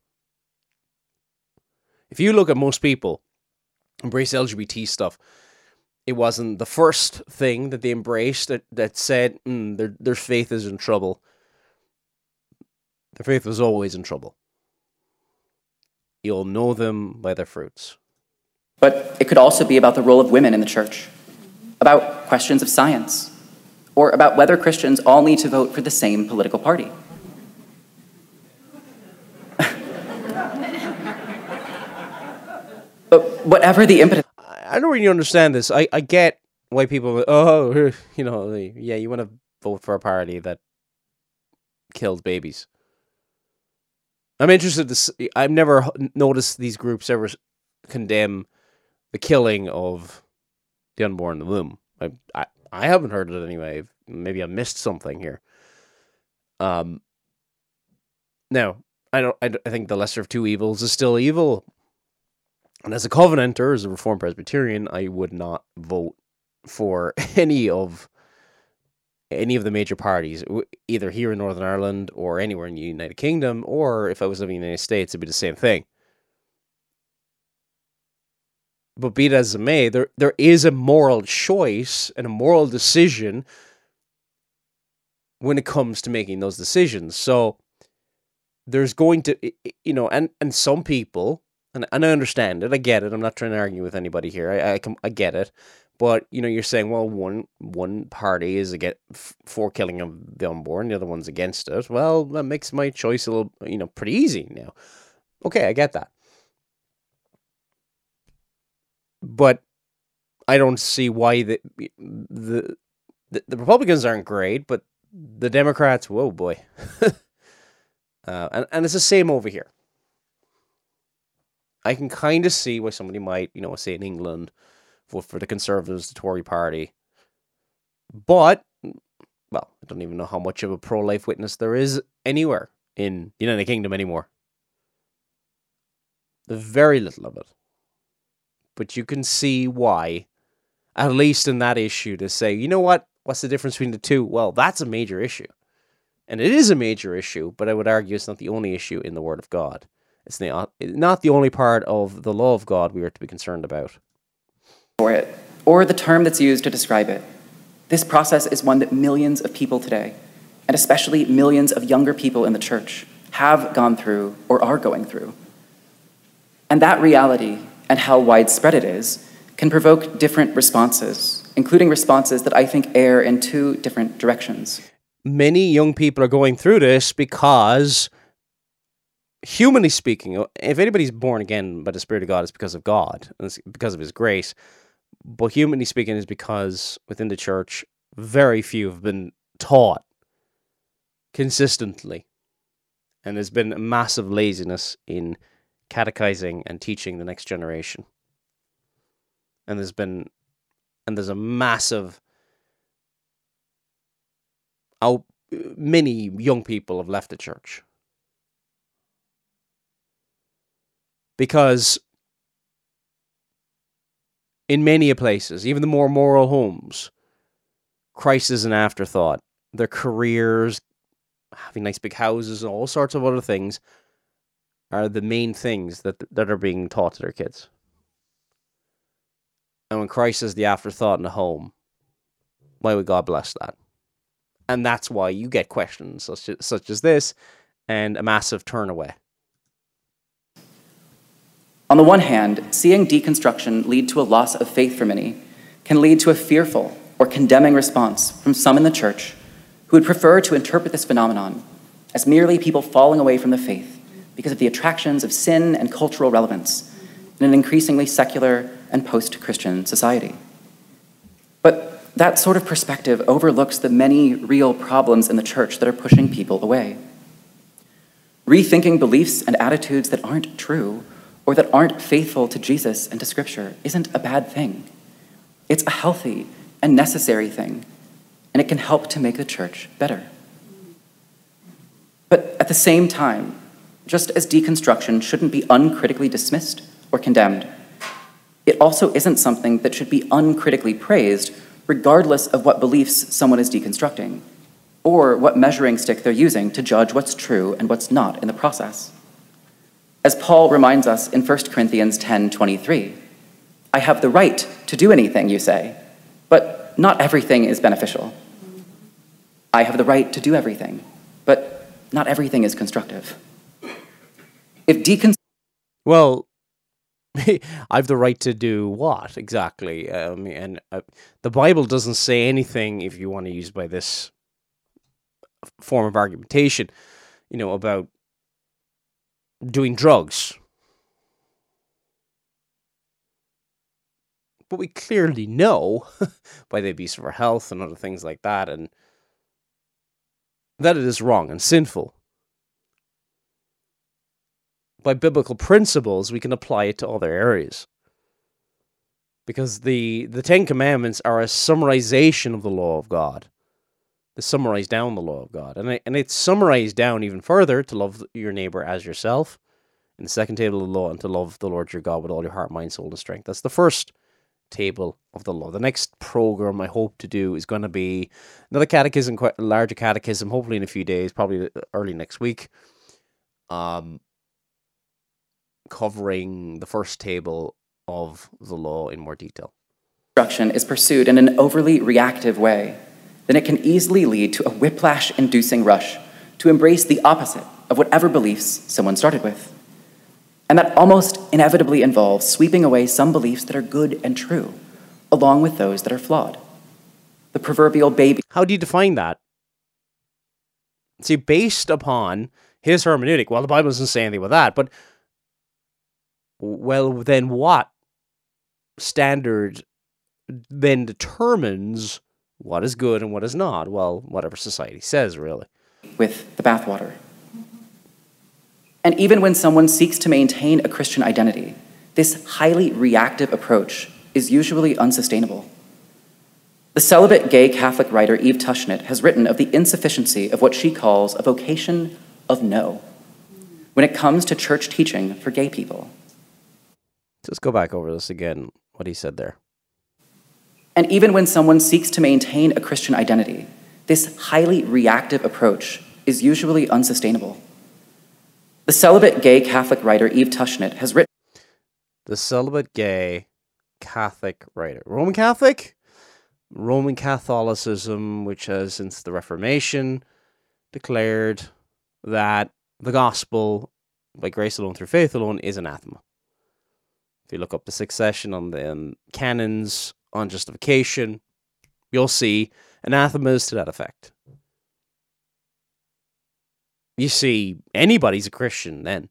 If you look at most people embrace LGBT stuff, it wasn't the first thing that they embraced that, that said mm, their, their faith is in trouble. Their faith was always in trouble. You'll know them by their fruits. But it could also be about the role of women in the church, about questions of science, or about whether Christians all need to vote for the same political party. But whatever the impetus. I don't really understand this. I, I get why people, oh, you know, yeah, you want to vote for a party that killed babies. I'm interested to see, I've never noticed these groups ever condemn the killing of the unborn in the womb. I, I, I haven't heard it anyway. Maybe I missed something here. Um, now, I don't. I, I think the lesser of two evils is still evil. And as a Covenanter, as a Reformed Presbyterian, I would not vote for any of any of the major parties, either here in Northern Ireland or anywhere in the United Kingdom, or if I was living in the United States, it'd be the same thing. But be it as it may, there there is a moral choice and a moral decision when it comes to making those decisions. So there's going to, you know, and and some people and, and I understand it. I get it. I'm not trying to argue with anybody here. I I, I get it. But you know, you're saying, well, one one party is against for killing of the unborn, the other one's against it. Well, that makes my choice a little, you know, pretty easy now. Okay, I get that. But I don't see why the the the, the Republicans aren't great, but the Democrats, whoa boy. uh, and and it's the same over here. I can kind of see why somebody might, you know, say in England, vote for the Conservatives, the Tory party. But, well, I don't even know how much of a pro life witness there is anywhere in the United Kingdom anymore. There's very little of it. But you can see why, at least in that issue, to say, you know what? What's the difference between the two? Well, that's a major issue. And it is a major issue, but I would argue it's not the only issue in the Word of God. It's not the only part of the law of God we are to be concerned about. For it, or the term that's used to describe it. This process is one that millions of people today, and especially millions of younger people in the church, have gone through or are going through. And that reality and how widespread it is can provoke different responses, including responses that I think err in two different directions. Many young people are going through this because humanly speaking, if anybody's born again by the Spirit of God, it's because of God, and it's because of His grace. But humanly speaking, is because within the church, very few have been taught consistently, and there's been a massive laziness in catechizing and teaching the next generation. And there's been, and there's a massive out. Many young people have left the church because in many places, even the more moral homes, Christ is an afterthought. Their careers, having nice big houses, and all sorts of other things are the main things that that are being taught to their kids. and when Christ is the afterthought in the home, why would God bless that? And that's why you get questions such as, such as this and a massive turn away. On the one hand, seeing deconstruction lead to a loss of faith for many can lead to a fearful or condemning response from some in the church who would prefer to interpret this phenomenon as merely people falling away from the faith because of the attractions of sin and cultural relevance in an increasingly secular and post Christian society. But that sort of perspective overlooks the many real problems in the church that are pushing people away. Rethinking beliefs and attitudes that aren't true or that aren't faithful to Jesus and to Scripture isn't a bad thing. It's a healthy and necessary thing, and it can help to make the church better. But at the same time, just as deconstruction shouldn't be uncritically dismissed or condemned, it also isn't something that should be uncritically praised, regardless of what beliefs someone is deconstructing, or what measuring stick they're using to judge what's true and what's not in the process. As Paul reminds us in 1 Corinthians 10:23, I have the right to do anything you say, but not everything is beneficial. I have the right to do everything, but not everything is constructive. If decon Well, I've the right to do what exactly? Um, and uh, the Bible doesn't say anything, if you want to use by this form of argumentation, you know, about doing drugs. But we clearly know by the abuse of our health and other things like that, and that it is wrong and sinful. By biblical principles, we can apply it to other areas. Because the, the Ten Commandments are a summarization of the law of God to summarize down the law of God. And, it, and it's summarized down even further to love your neighbor as yourself in the second table of the law and to love the Lord your God with all your heart, mind, soul, and strength. That's the first table of the law. The next program I hope to do is going to be another catechism, quite a larger catechism, hopefully in a few days, probably early next week. Um, covering the first table of the law in more detail. Instruction is pursued in an overly reactive way then it can easily lead to a whiplash inducing rush to embrace the opposite of whatever beliefs someone started with. And that almost inevitably involves sweeping away some beliefs that are good and true, along with those that are flawed. The proverbial baby. How do you define that? See, based upon his hermeneutic, well, the Bible doesn't say anything about that, but well, then what standard then determines what is good and what is not? Well, whatever society says, really. With the bathwater. And even when someone seeks to maintain a Christian identity, this highly reactive approach is usually unsustainable. The celibate gay Catholic writer Eve Tushnet has written of the insufficiency of what she calls a vocation of no when it comes to church teaching for gay people. Let's go back over this again, what he said there. And even when someone seeks to maintain a Christian identity, this highly reactive approach is usually unsustainable. The celibate gay Catholic writer Eve Tushnet has written. The celibate gay Catholic writer. Roman Catholic? Roman Catholicism, which has since the Reformation declared that the gospel by grace alone through faith alone is anathema. If you look up the succession on the um, canons on justification. You'll see anathemas to that effect. You see, anybody's a Christian then.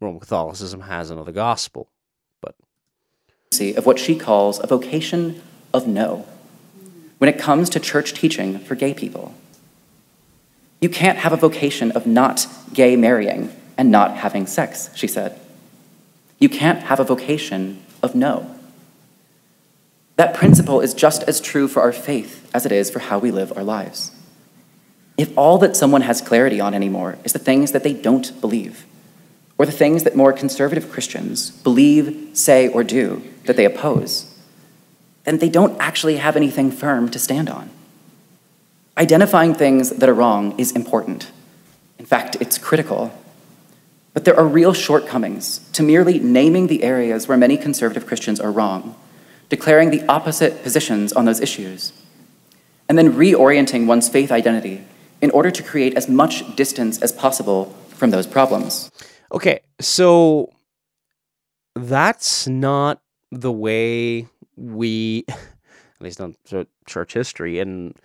Roman Catholicism has another gospel, but. Of what she calls a vocation of no when it comes to church teaching for gay people. You can't have a vocation of not gay marrying and not having sex, she said. You can't have a vocation of no. That principle is just as true for our faith as it is for how we live our lives. If all that someone has clarity on anymore is the things that they don't believe, or the things that more conservative Christians believe, say, or do that they oppose, then they don't actually have anything firm to stand on. Identifying things that are wrong is important. In fact, it's critical But there are real shortcomings to merely naming the areas where many conservative Christians are wrong, declaring the opposite positions on those issues, and then reorienting one's faith identity in order to create as much distance as possible from those problems. Okay, so that's not the way we, at least not church history, and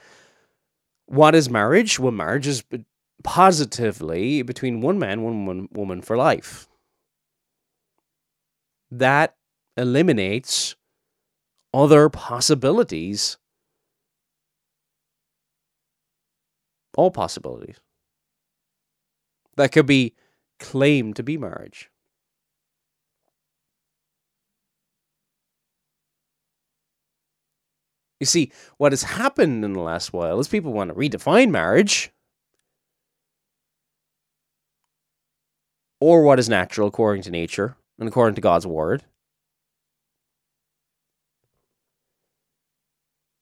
what is marriage? Well, marriage is positively between one man, one woman for life. That eliminates other possibilities. All possibilities. That could be claimed to be marriage. You see, what has happened in the last while is people want to redefine marriage or what is natural according to nature and according to God's word.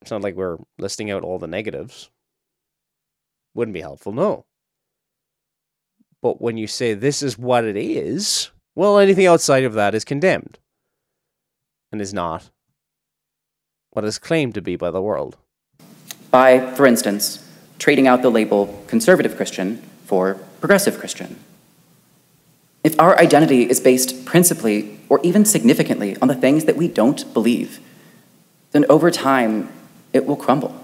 It's not like we're listing out all the negatives. Wouldn't be helpful, no. But when you say this is what it is, well, anything outside of that is condemned and is not what is claimed to be by the world. By, for instance, trading out the label conservative Christian for progressive Christian. If our identity is based principally or even significantly on the things that we don't believe, then over time it will crumble.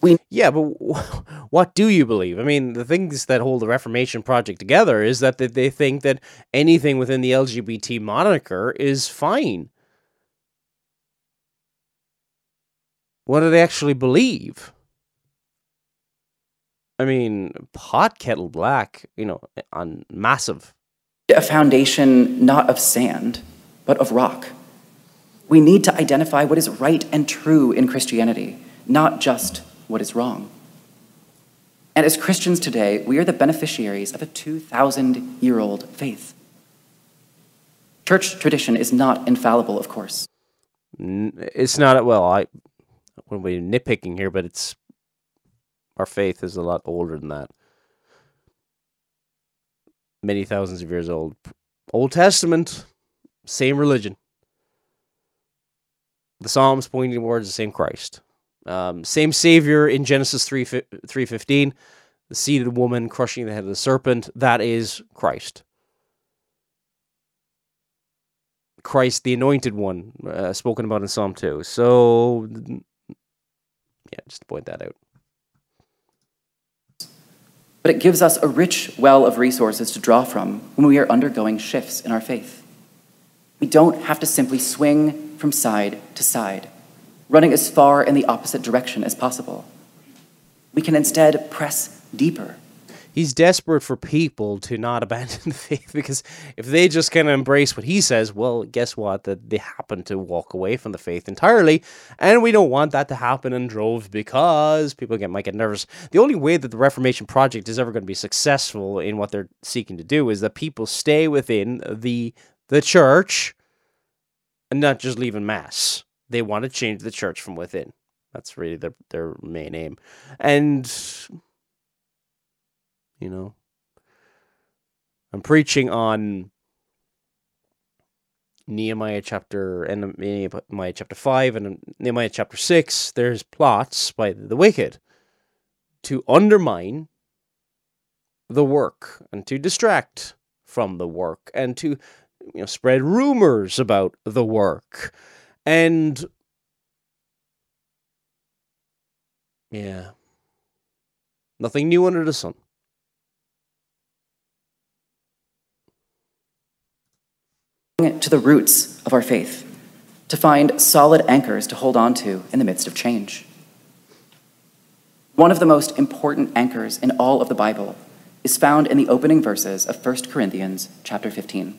We yeah, but what do you believe? I mean, the things that hold the Reformation Project together is that they think that anything within the LGBT moniker is fine. What do they actually believe? I mean, pot kettle black, you know, on massive. A foundation not of sand, but of rock. We need to identify what is right and true in Christianity, not just what is wrong. And as Christians today, we are the beneficiaries of a 2,000 year old faith. Church tradition is not infallible, of course. It's not, well, I, when we're nitpicking here, but it's our faith is a lot older than that. Many thousands of years old. Old Testament, same religion. The Psalms pointing towards the same Christ. Um, same Savior in Genesis 3 3.15. The seated woman crushing the head of the serpent. That is Christ. Christ, the anointed one, uh, spoken about in Psalm 2. So yeah, just to point that out. But it gives us a rich well of resources to draw from when we are undergoing shifts in our faith. We don't have to simply swing from side to side, running as far in the opposite direction as possible. We can instead press deeper he's desperate for people to not abandon the faith because if they just kind of embrace what he says, well, guess what? That they happen to walk away from the faith entirely, and we don't want that to happen in droves because people get might get nervous. The only way that the Reformation project is ever going to be successful in what they're seeking to do is that people stay within the the church and not just leave in mass. They want to change the church from within. That's really their their main aim, and you know. I'm preaching on Nehemiah chapter and Nehemiah chapter 5 and Nehemiah chapter 6 there's plots by the wicked to undermine the work and to distract from the work and to you know spread rumors about the work. And yeah. Nothing new under the sun to the roots of our faith, to find solid anchors to hold on to in the midst of change. One of the most important anchors in all of the Bible is found in the opening verses of 1 Corinthians chapter 15.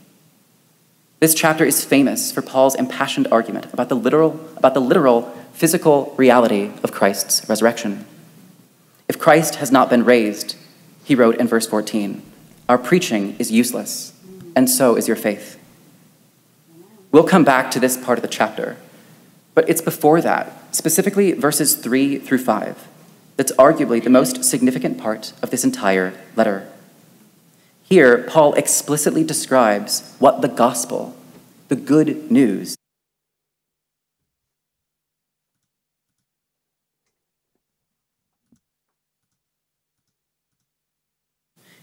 This chapter is famous for Paul's impassioned argument about the literal, about the literal physical reality of Christ's resurrection. If Christ has not been raised, he wrote in verse 14, our preaching is useless, and so is your faith. We'll come back to this part of the chapter, but it's before that, specifically verses 3 through 5, that's arguably the most significant part of this entire letter. Here, Paul explicitly describes what the gospel, the good news,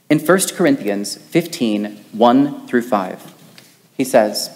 In 1 Corinthians 15, 1 through 5, he says,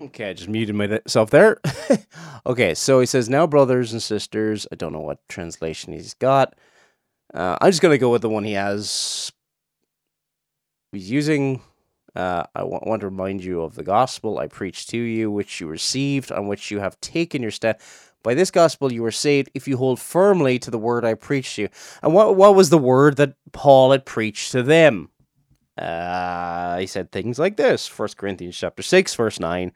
Okay, I just muted myself there. okay, so he says, Now, brothers and sisters, I don't know what translation he's got. Uh, I'm just going to go with the one he has. He's using. Uh, I w- want to remind you of the gospel I preached to you, which you received, on which you have taken your stand. By this gospel you were saved if you hold firmly to the word I preached to you. And what, what was the word that Paul had preached to them? Uh, he said things like this 1 Corinthians chapter 6, verse 9.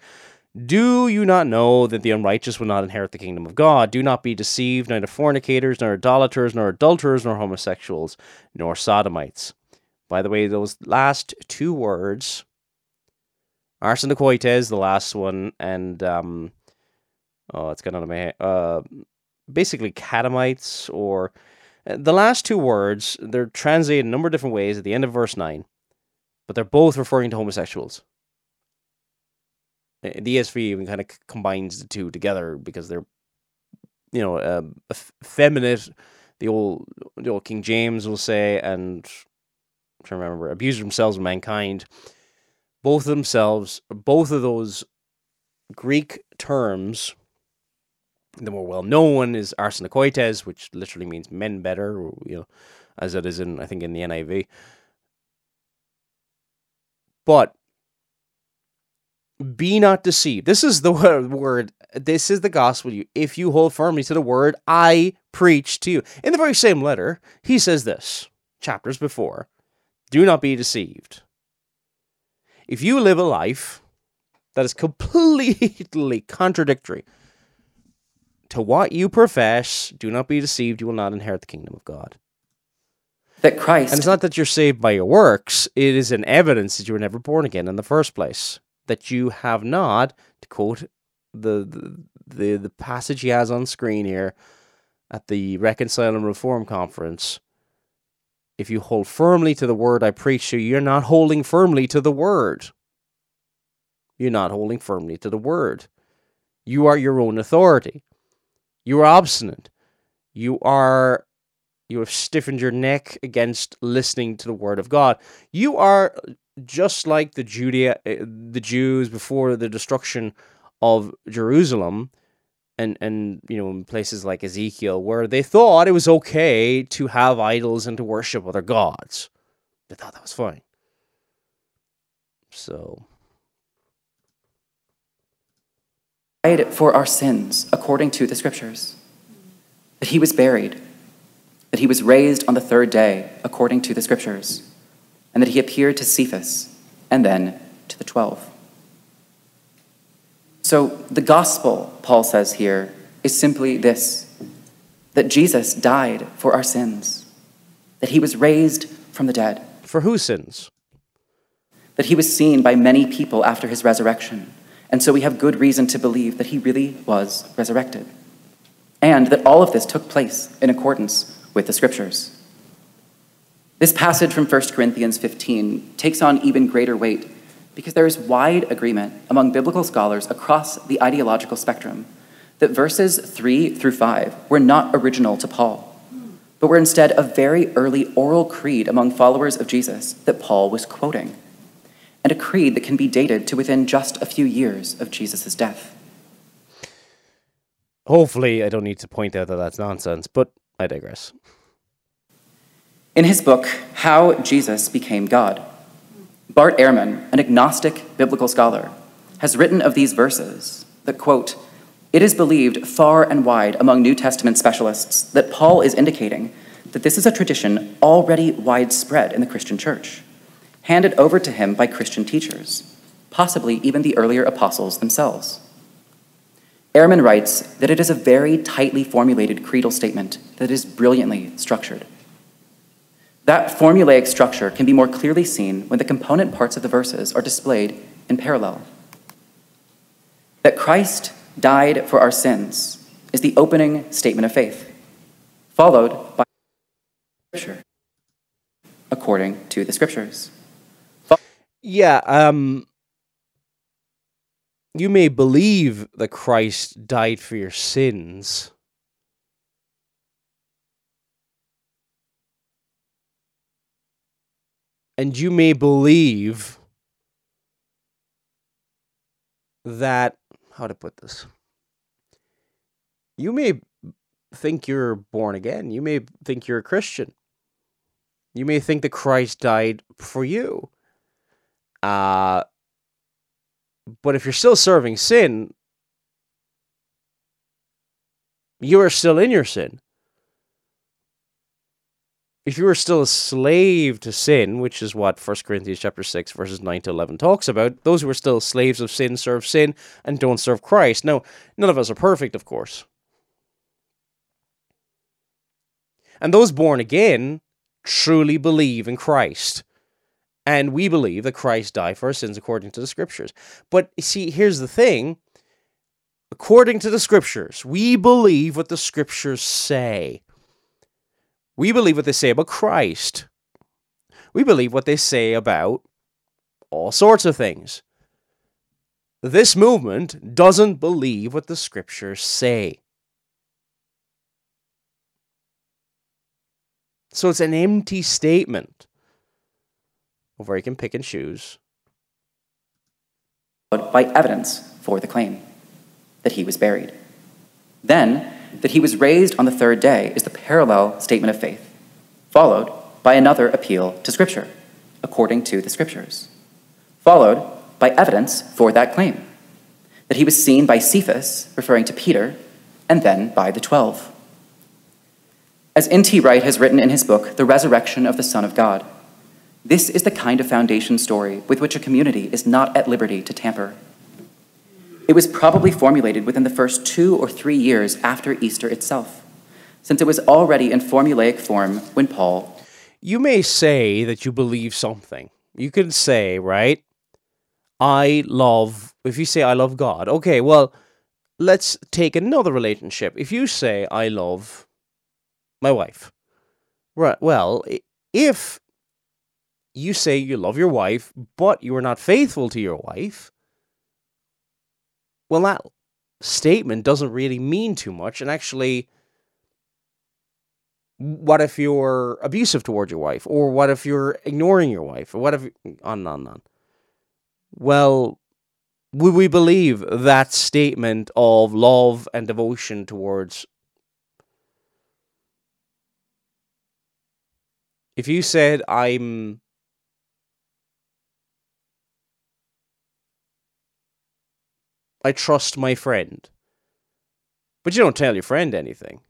Do you not know that the unrighteous will not inherit the kingdom of God? Do not be deceived, neither fornicators, nor idolaters, nor adulterers, nor homosexuals, nor sodomites. By the way, those last two words, arsenokoites, the last one, and um, oh, it's out of my head. Uh, basically, catamites, or uh, the last two words, they're translated a number of different ways at the end of verse 9 but they're both referring to homosexuals. The ESV even kind of combines the two together because they're, you know, uh, effeminate. The old, the old King James will say, and I'm trying to remember, abuse themselves of mankind. Both of themselves, both of those Greek terms, the more well known one is arsenokoites, which literally means men better, you know, as it is in I think in the NIV. But be not deceived. This is the word. This is the gospel. You, if you hold firmly to the word I preach to you. In the very same letter, he says this chapters before do not be deceived. If you live a life that is completely contradictory to what you profess, do not be deceived. You will not inherit the kingdom of God that Christ. And it's not that you're saved by your works, it is an evidence that you were never born again in the first place. That you have not, to quote the, the, the, passage he has on screen here at the Reconcile and Reform Conference. If you hold firmly to the word I preach to you, you're not holding firmly to the word. You're not holding firmly to the word. You are your own authority. You are obstinate. You are you have stiffened your neck against listening to the word of God. You are just like the Judea, eh, the Jews before the destruction of Jerusalem, and and you know in places like Ezekiel, where they thought it was okay to have idols and to worship other gods. They thought that was fine. So. For our sins, according to the scriptures, that he was buried that he was raised on the third day, according to the scriptures, and that he appeared to Cephas and then to the twelve. So, the gospel, Paul says here, is simply this that Jesus died for our sins, that he was raised from the dead. For whose sins? That he was seen by many people after his resurrection, and so we have good reason to believe that he really was resurrected. And that all of this took place in accordance with the scriptures. This passage from 1 Corinthians 15 takes on even greater weight because there is wide agreement among biblical scholars across the ideological spectrum that verses 3 through 5 were not original to Paul, but were instead a very early oral creed among followers of Jesus that Paul was quoting, and a creed that can be dated to within just a few years of Jesus' death. Hopefully, I don't need to point out that that's nonsense, but I digress. In his book, How Jesus Became God, Bart Ehrman, an agnostic biblical scholar, has written of these verses that, quote, it is believed far and wide among New Testament specialists that Paul is indicating that this is a tradition already widespread in the Christian church, handed over to him by Christian teachers, possibly even the earlier apostles themselves. Ehrman writes that it is a very tightly formulated creedal statement that is brilliantly structured. That formulaic structure can be more clearly seen when the component parts of the verses are displayed in parallel. That Christ died for our sins is the opening statement of faith, followed by Scripture, according to the Scriptures. Yeah, um, you may believe that Christ died for your sins. And you may believe that, how to put this? You may think you're born again. You may think you're a Christian. You may think that Christ died for you. Uh, but if you're still serving sin, you are still in your sin. If you are still a slave to sin, which is what 1 Corinthians chapter 6 verses 9 to 11 talks about, those who are still slaves of sin serve sin and don't serve Christ. Now, none of us are perfect, of course. And those born again truly believe in Christ. And we believe that Christ died for our sins according to the scriptures. But see, here's the thing according to the scriptures, we believe what the scriptures say. We believe what they say about Christ. We believe what they say about all sorts of things. This movement doesn't believe what the scriptures say. So it's an empty statement where you can pick and choose. By evidence for the claim that he was buried. Then, that he was raised on the third day is the parallel statement of faith, followed by another appeal to Scripture, according to the Scriptures, followed by evidence for that claim that he was seen by Cephas, referring to Peter, and then by the twelve. As N.T. Wright has written in his book, The Resurrection of the Son of God, this is the kind of foundation story with which a community is not at liberty to tamper. It was probably formulated within the first two or three years after Easter itself, since it was already in formulaic form when Paul. You may say that you believe something. You can say, right? I love, if you say, I love God, okay, well, let's take another relationship. If you say, I love my wife, right, well, if you say you love your wife, but you are not faithful to your wife, well, that statement doesn't really mean too much. And actually, what if you're abusive towards your wife? Or what if you're ignoring your wife? Or what if, on and on and on. Well, would we believe that statement of love and devotion towards if you said i'm I trust my friend. But you don't tell your friend anything.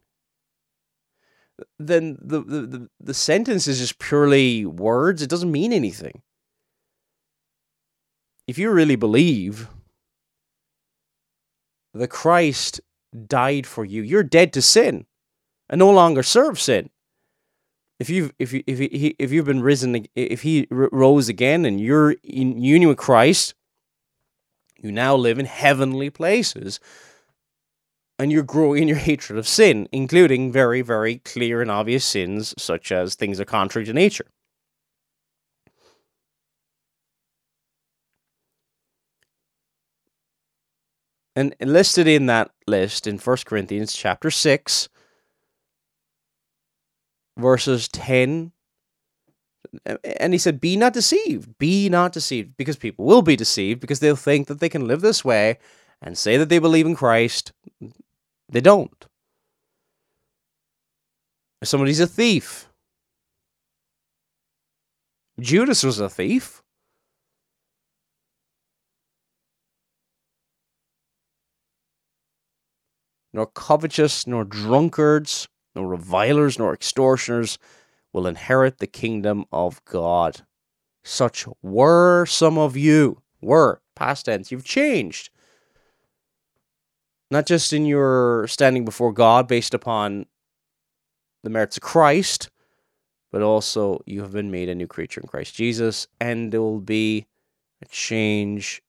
Then the, the, the, the sentence is just purely words. It doesn't mean anything. If you really believe that Christ died for you, you're dead to sin and no longer serve sin. If you've if you if he, if you've been risen if he rose again and you're in union with Christ, you now live in heavenly places. And you're growing in your hatred of sin, including very, very clear and obvious sins, such as things are contrary to nature. And listed in that list in 1 Corinthians chapter 6, verses 10 and he said, Be not deceived. Be not deceived. Because people will be deceived because they'll think that they can live this way and say that they believe in Christ. They don't. If somebody's a thief, Judas was a thief. Nor covetous, nor drunkards, nor revilers, nor extortioners will inherit the kingdom of God. Such were some of you. Were, past tense, you've changed. not just in your standing before God based upon the merits of Christ, but also you have been made a new creature in Christ Jesus, and there will be a change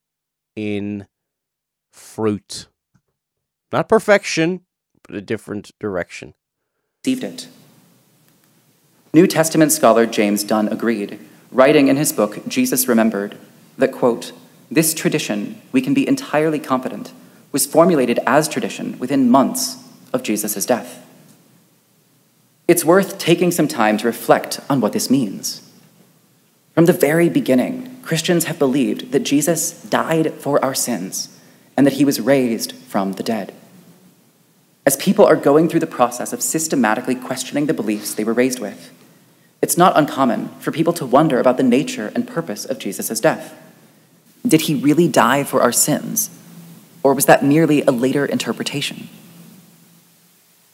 in fruit. Not perfection, but a different direction. Received it. New Testament scholar James Dunn agreed, writing in his book, Jesus Remembered, that, quote, this tradition, we can be entirely confident, was formulated as tradition within months of Jesus' death. It's worth taking some time to reflect on what this means. From the very beginning, Christians have believed that Jesus died for our sins and that he was raised from the dead. As people are going through the process of systematically questioning the beliefs they were raised with, it's not uncommon for people to wonder about the nature and purpose of Jesus' death. Did he really die for our sins? Or was that merely a later interpretation?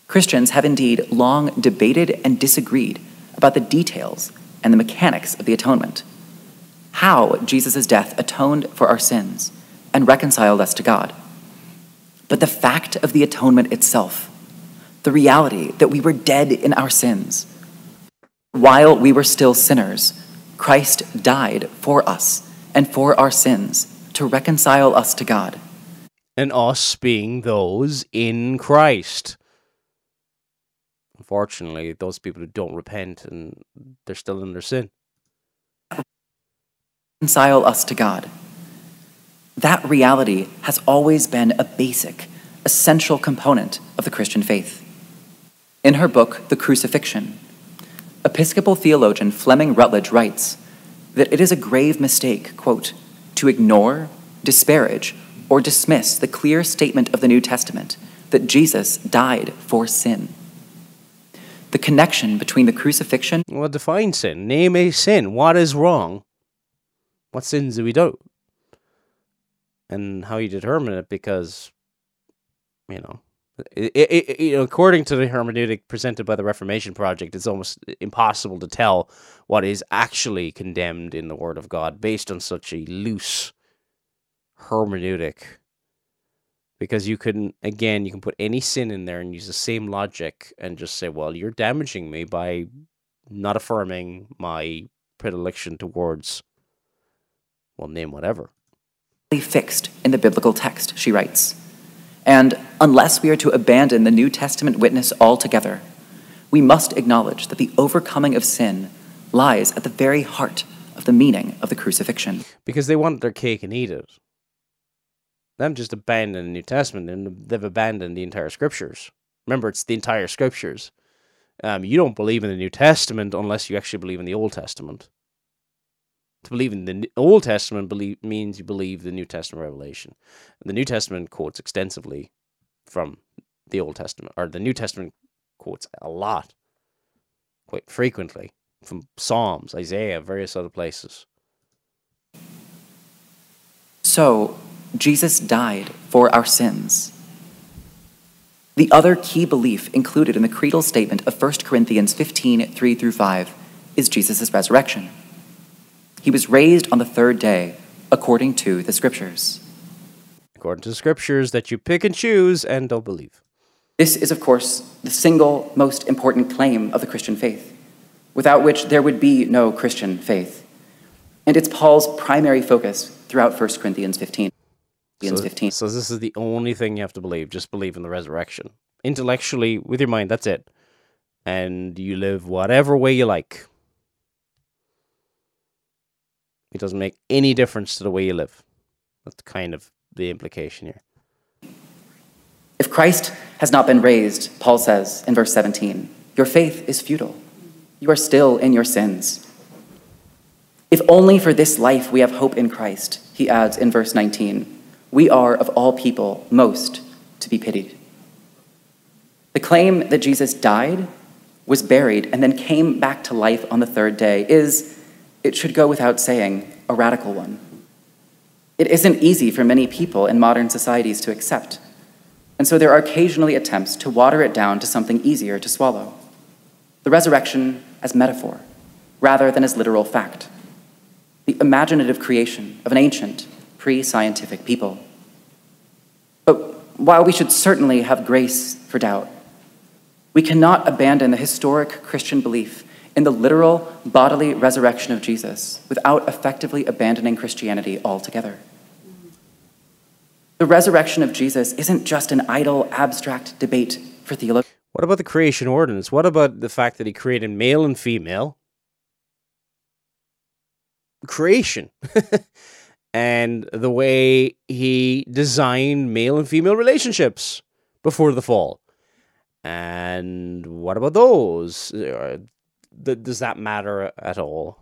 Christians have indeed long debated and disagreed about the details and the mechanics of the atonement. How Jesus' death atoned for our sins and reconciled us to God. But the fact of the atonement itself, the reality that we were dead in our sins, while we were still sinners, Christ died for us and for our sins to reconcile us to God. And us being those in Christ. Unfortunately, those people who don't repent and they're still in their sin. Reconcile us to God. That reality has always been a basic, essential component of the Christian faith. In her book, The Crucifixion, Episcopal theologian Fleming Rutledge writes that it is a grave mistake, quote, to ignore, disparage, or dismiss the clear statement of the New Testament that Jesus died for sin. The connection between the crucifixion. Well, define sin. Name a sin. What is wrong? What sins do we do? And how you determine it, because, you know, it, it, it, according to the hermeneutic presented by the Reformation Project, it's almost impossible to tell what is actually condemned in the Word of God based on such a loose hermeneutic. Because you can, again, you can put any sin in there and use the same logic and just say, well, you're damaging me by not affirming my predilection towards, well, name whatever. Fixed in the biblical text, she writes. And unless we are to abandon the New Testament witness altogether, we must acknowledge that the overcoming of sin lies at the very heart of the meaning of the crucifixion. Because they want their cake and eat it. Them just abandon the New Testament and they've abandoned the entire scriptures. Remember, it's the entire scriptures. Um, you don't believe in the New Testament unless you actually believe in the Old Testament. To believe in the Old Testament believe, means you believe the New Testament revelation. The New Testament quotes extensively from the Old Testament, or the New Testament quotes a lot, quite frequently, from Psalms, Isaiah, various other places. So, Jesus died for our sins. The other key belief included in the creedal statement of 1 Corinthians 15 3 through 5 is Jesus' resurrection. He was raised on the third day, according to the scriptures. According to the scriptures that you pick and choose and don't believe. This is, of course, the single most important claim of the Christian faith, without which there would be no Christian faith. And it's Paul's primary focus throughout 1 Corinthians 15. So, 15. so this is the only thing you have to believe. Just believe in the resurrection. Intellectually, with your mind, that's it. And you live whatever way you like. It doesn't make any difference to the way you live. That's kind of the implication here. If Christ has not been raised, Paul says in verse 17, your faith is futile. You are still in your sins. If only for this life we have hope in Christ, he adds in verse 19, we are of all people most to be pitied. The claim that Jesus died, was buried, and then came back to life on the third day is it should go without saying, a radical one. It isn't easy for many people in modern societies to accept, and so there are occasionally attempts to water it down to something easier to swallow. The resurrection as metaphor, rather than as literal fact. The imaginative creation of an ancient, pre scientific people. But while we should certainly have grace for doubt, we cannot abandon the historic Christian belief in the literal bodily resurrection of Jesus without effectively abandoning Christianity altogether. The resurrection of Jesus isn't just an idle, abstract debate for theologians. What about the creation ordinance? What about the fact that he created male and female? Creation. and the way he designed male and female relationships before the fall. And what about those? Uh, Uh, does that matter at all?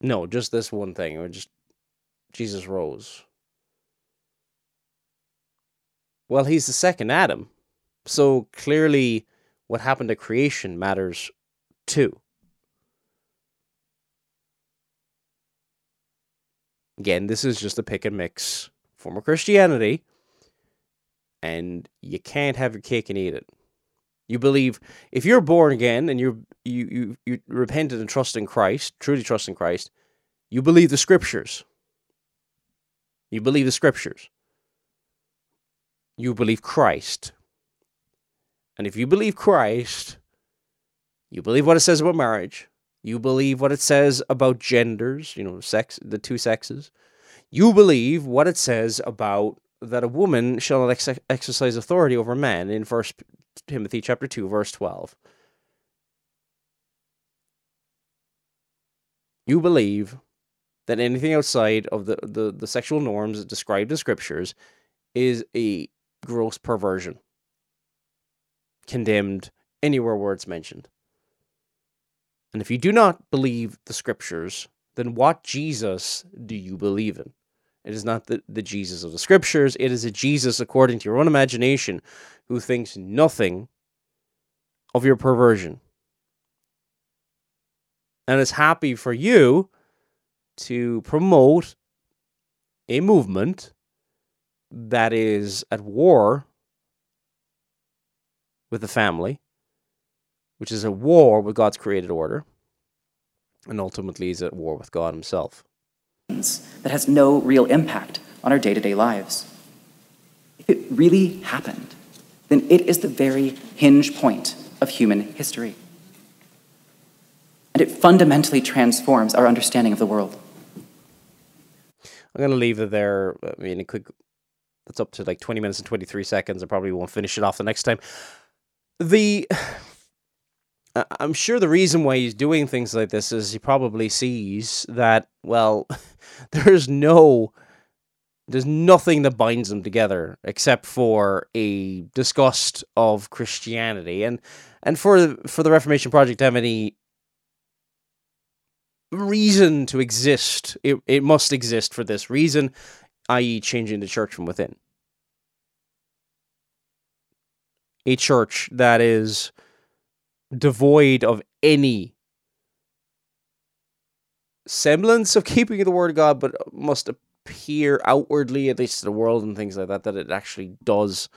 No, just this one thing. Or just Jesus rose. Well, he's the second Adam. So clearly, what happened to creation matters too. Again, this is just a pick and mix form of Christianity, and you can't have your cake and eat it. You believe if you're born again and you're you you you repented and trust in Christ, truly trust in Christ, you believe the scriptures. You believe the scriptures. You believe Christ. And if you believe Christ, you believe what it says about marriage, you believe what it says about genders, you know, sex, the two sexes. You believe what it says about that a woman shall not ex- exercise authority over men in First Timothy chapter two, verse twelve. You believe that anything outside of the, the, the sexual norms described in scriptures is a gross perversion, condemned anywhere where it's mentioned. And if you do not believe the scriptures, then what Jesus do you believe in? It is not the, the Jesus of the scriptures, it is a Jesus according to your own imagination who thinks nothing of your perversion. And is happy for you to promote a movement that is at war with the family which is at war with God's created order, and ultimately is at war with God Himself. That has no real impact on our day to day lives. If it really happened, then it is the very hinge point of human history. And it fundamentally transforms our understanding of the world. I'm going to leave it there. I mean, it could. That's up to like 20 minutes and 23 seconds. I probably won't finish it off the next time. The I'm sure the reason why he's doing things like this is he probably sees that, well, there's no, there's nothing that binds them together except for a disgust of Christianity, and and for for the Reformation Project to have any reason to exist, it it must exist for this reason, i.e., changing the church from within. A church that is devoid of any semblance of keeping the word of God, but must appear outwardly, at least to the world and things like that, that it actually does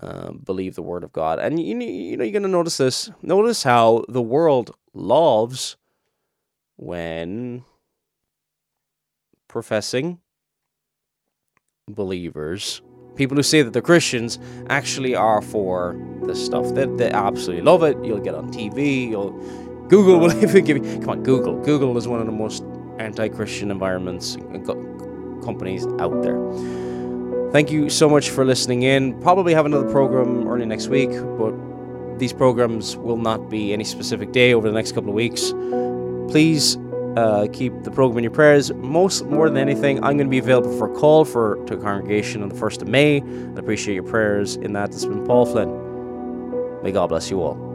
um, believe the word of God. And you, you know, you're going to notice this. Notice how the world loves when professing believers people who say that they're Christians actually are for this stuff. They, they absolutely love it. You'll get on TV. You'll Google will even give you. Come on, Google. Google is one of the most anti-Christian environments uh, and companies out there. Thank you so much for listening in. Probably have another program early next week, but these programs will not be any specific day over the next couple of weeks. Please uh, keep the program in your prayers. Most more than anything, I'm going to be available for a call for to a congregation on the first of May. I appreciate your prayers in that. This has been Paul Flynn. May God bless you all.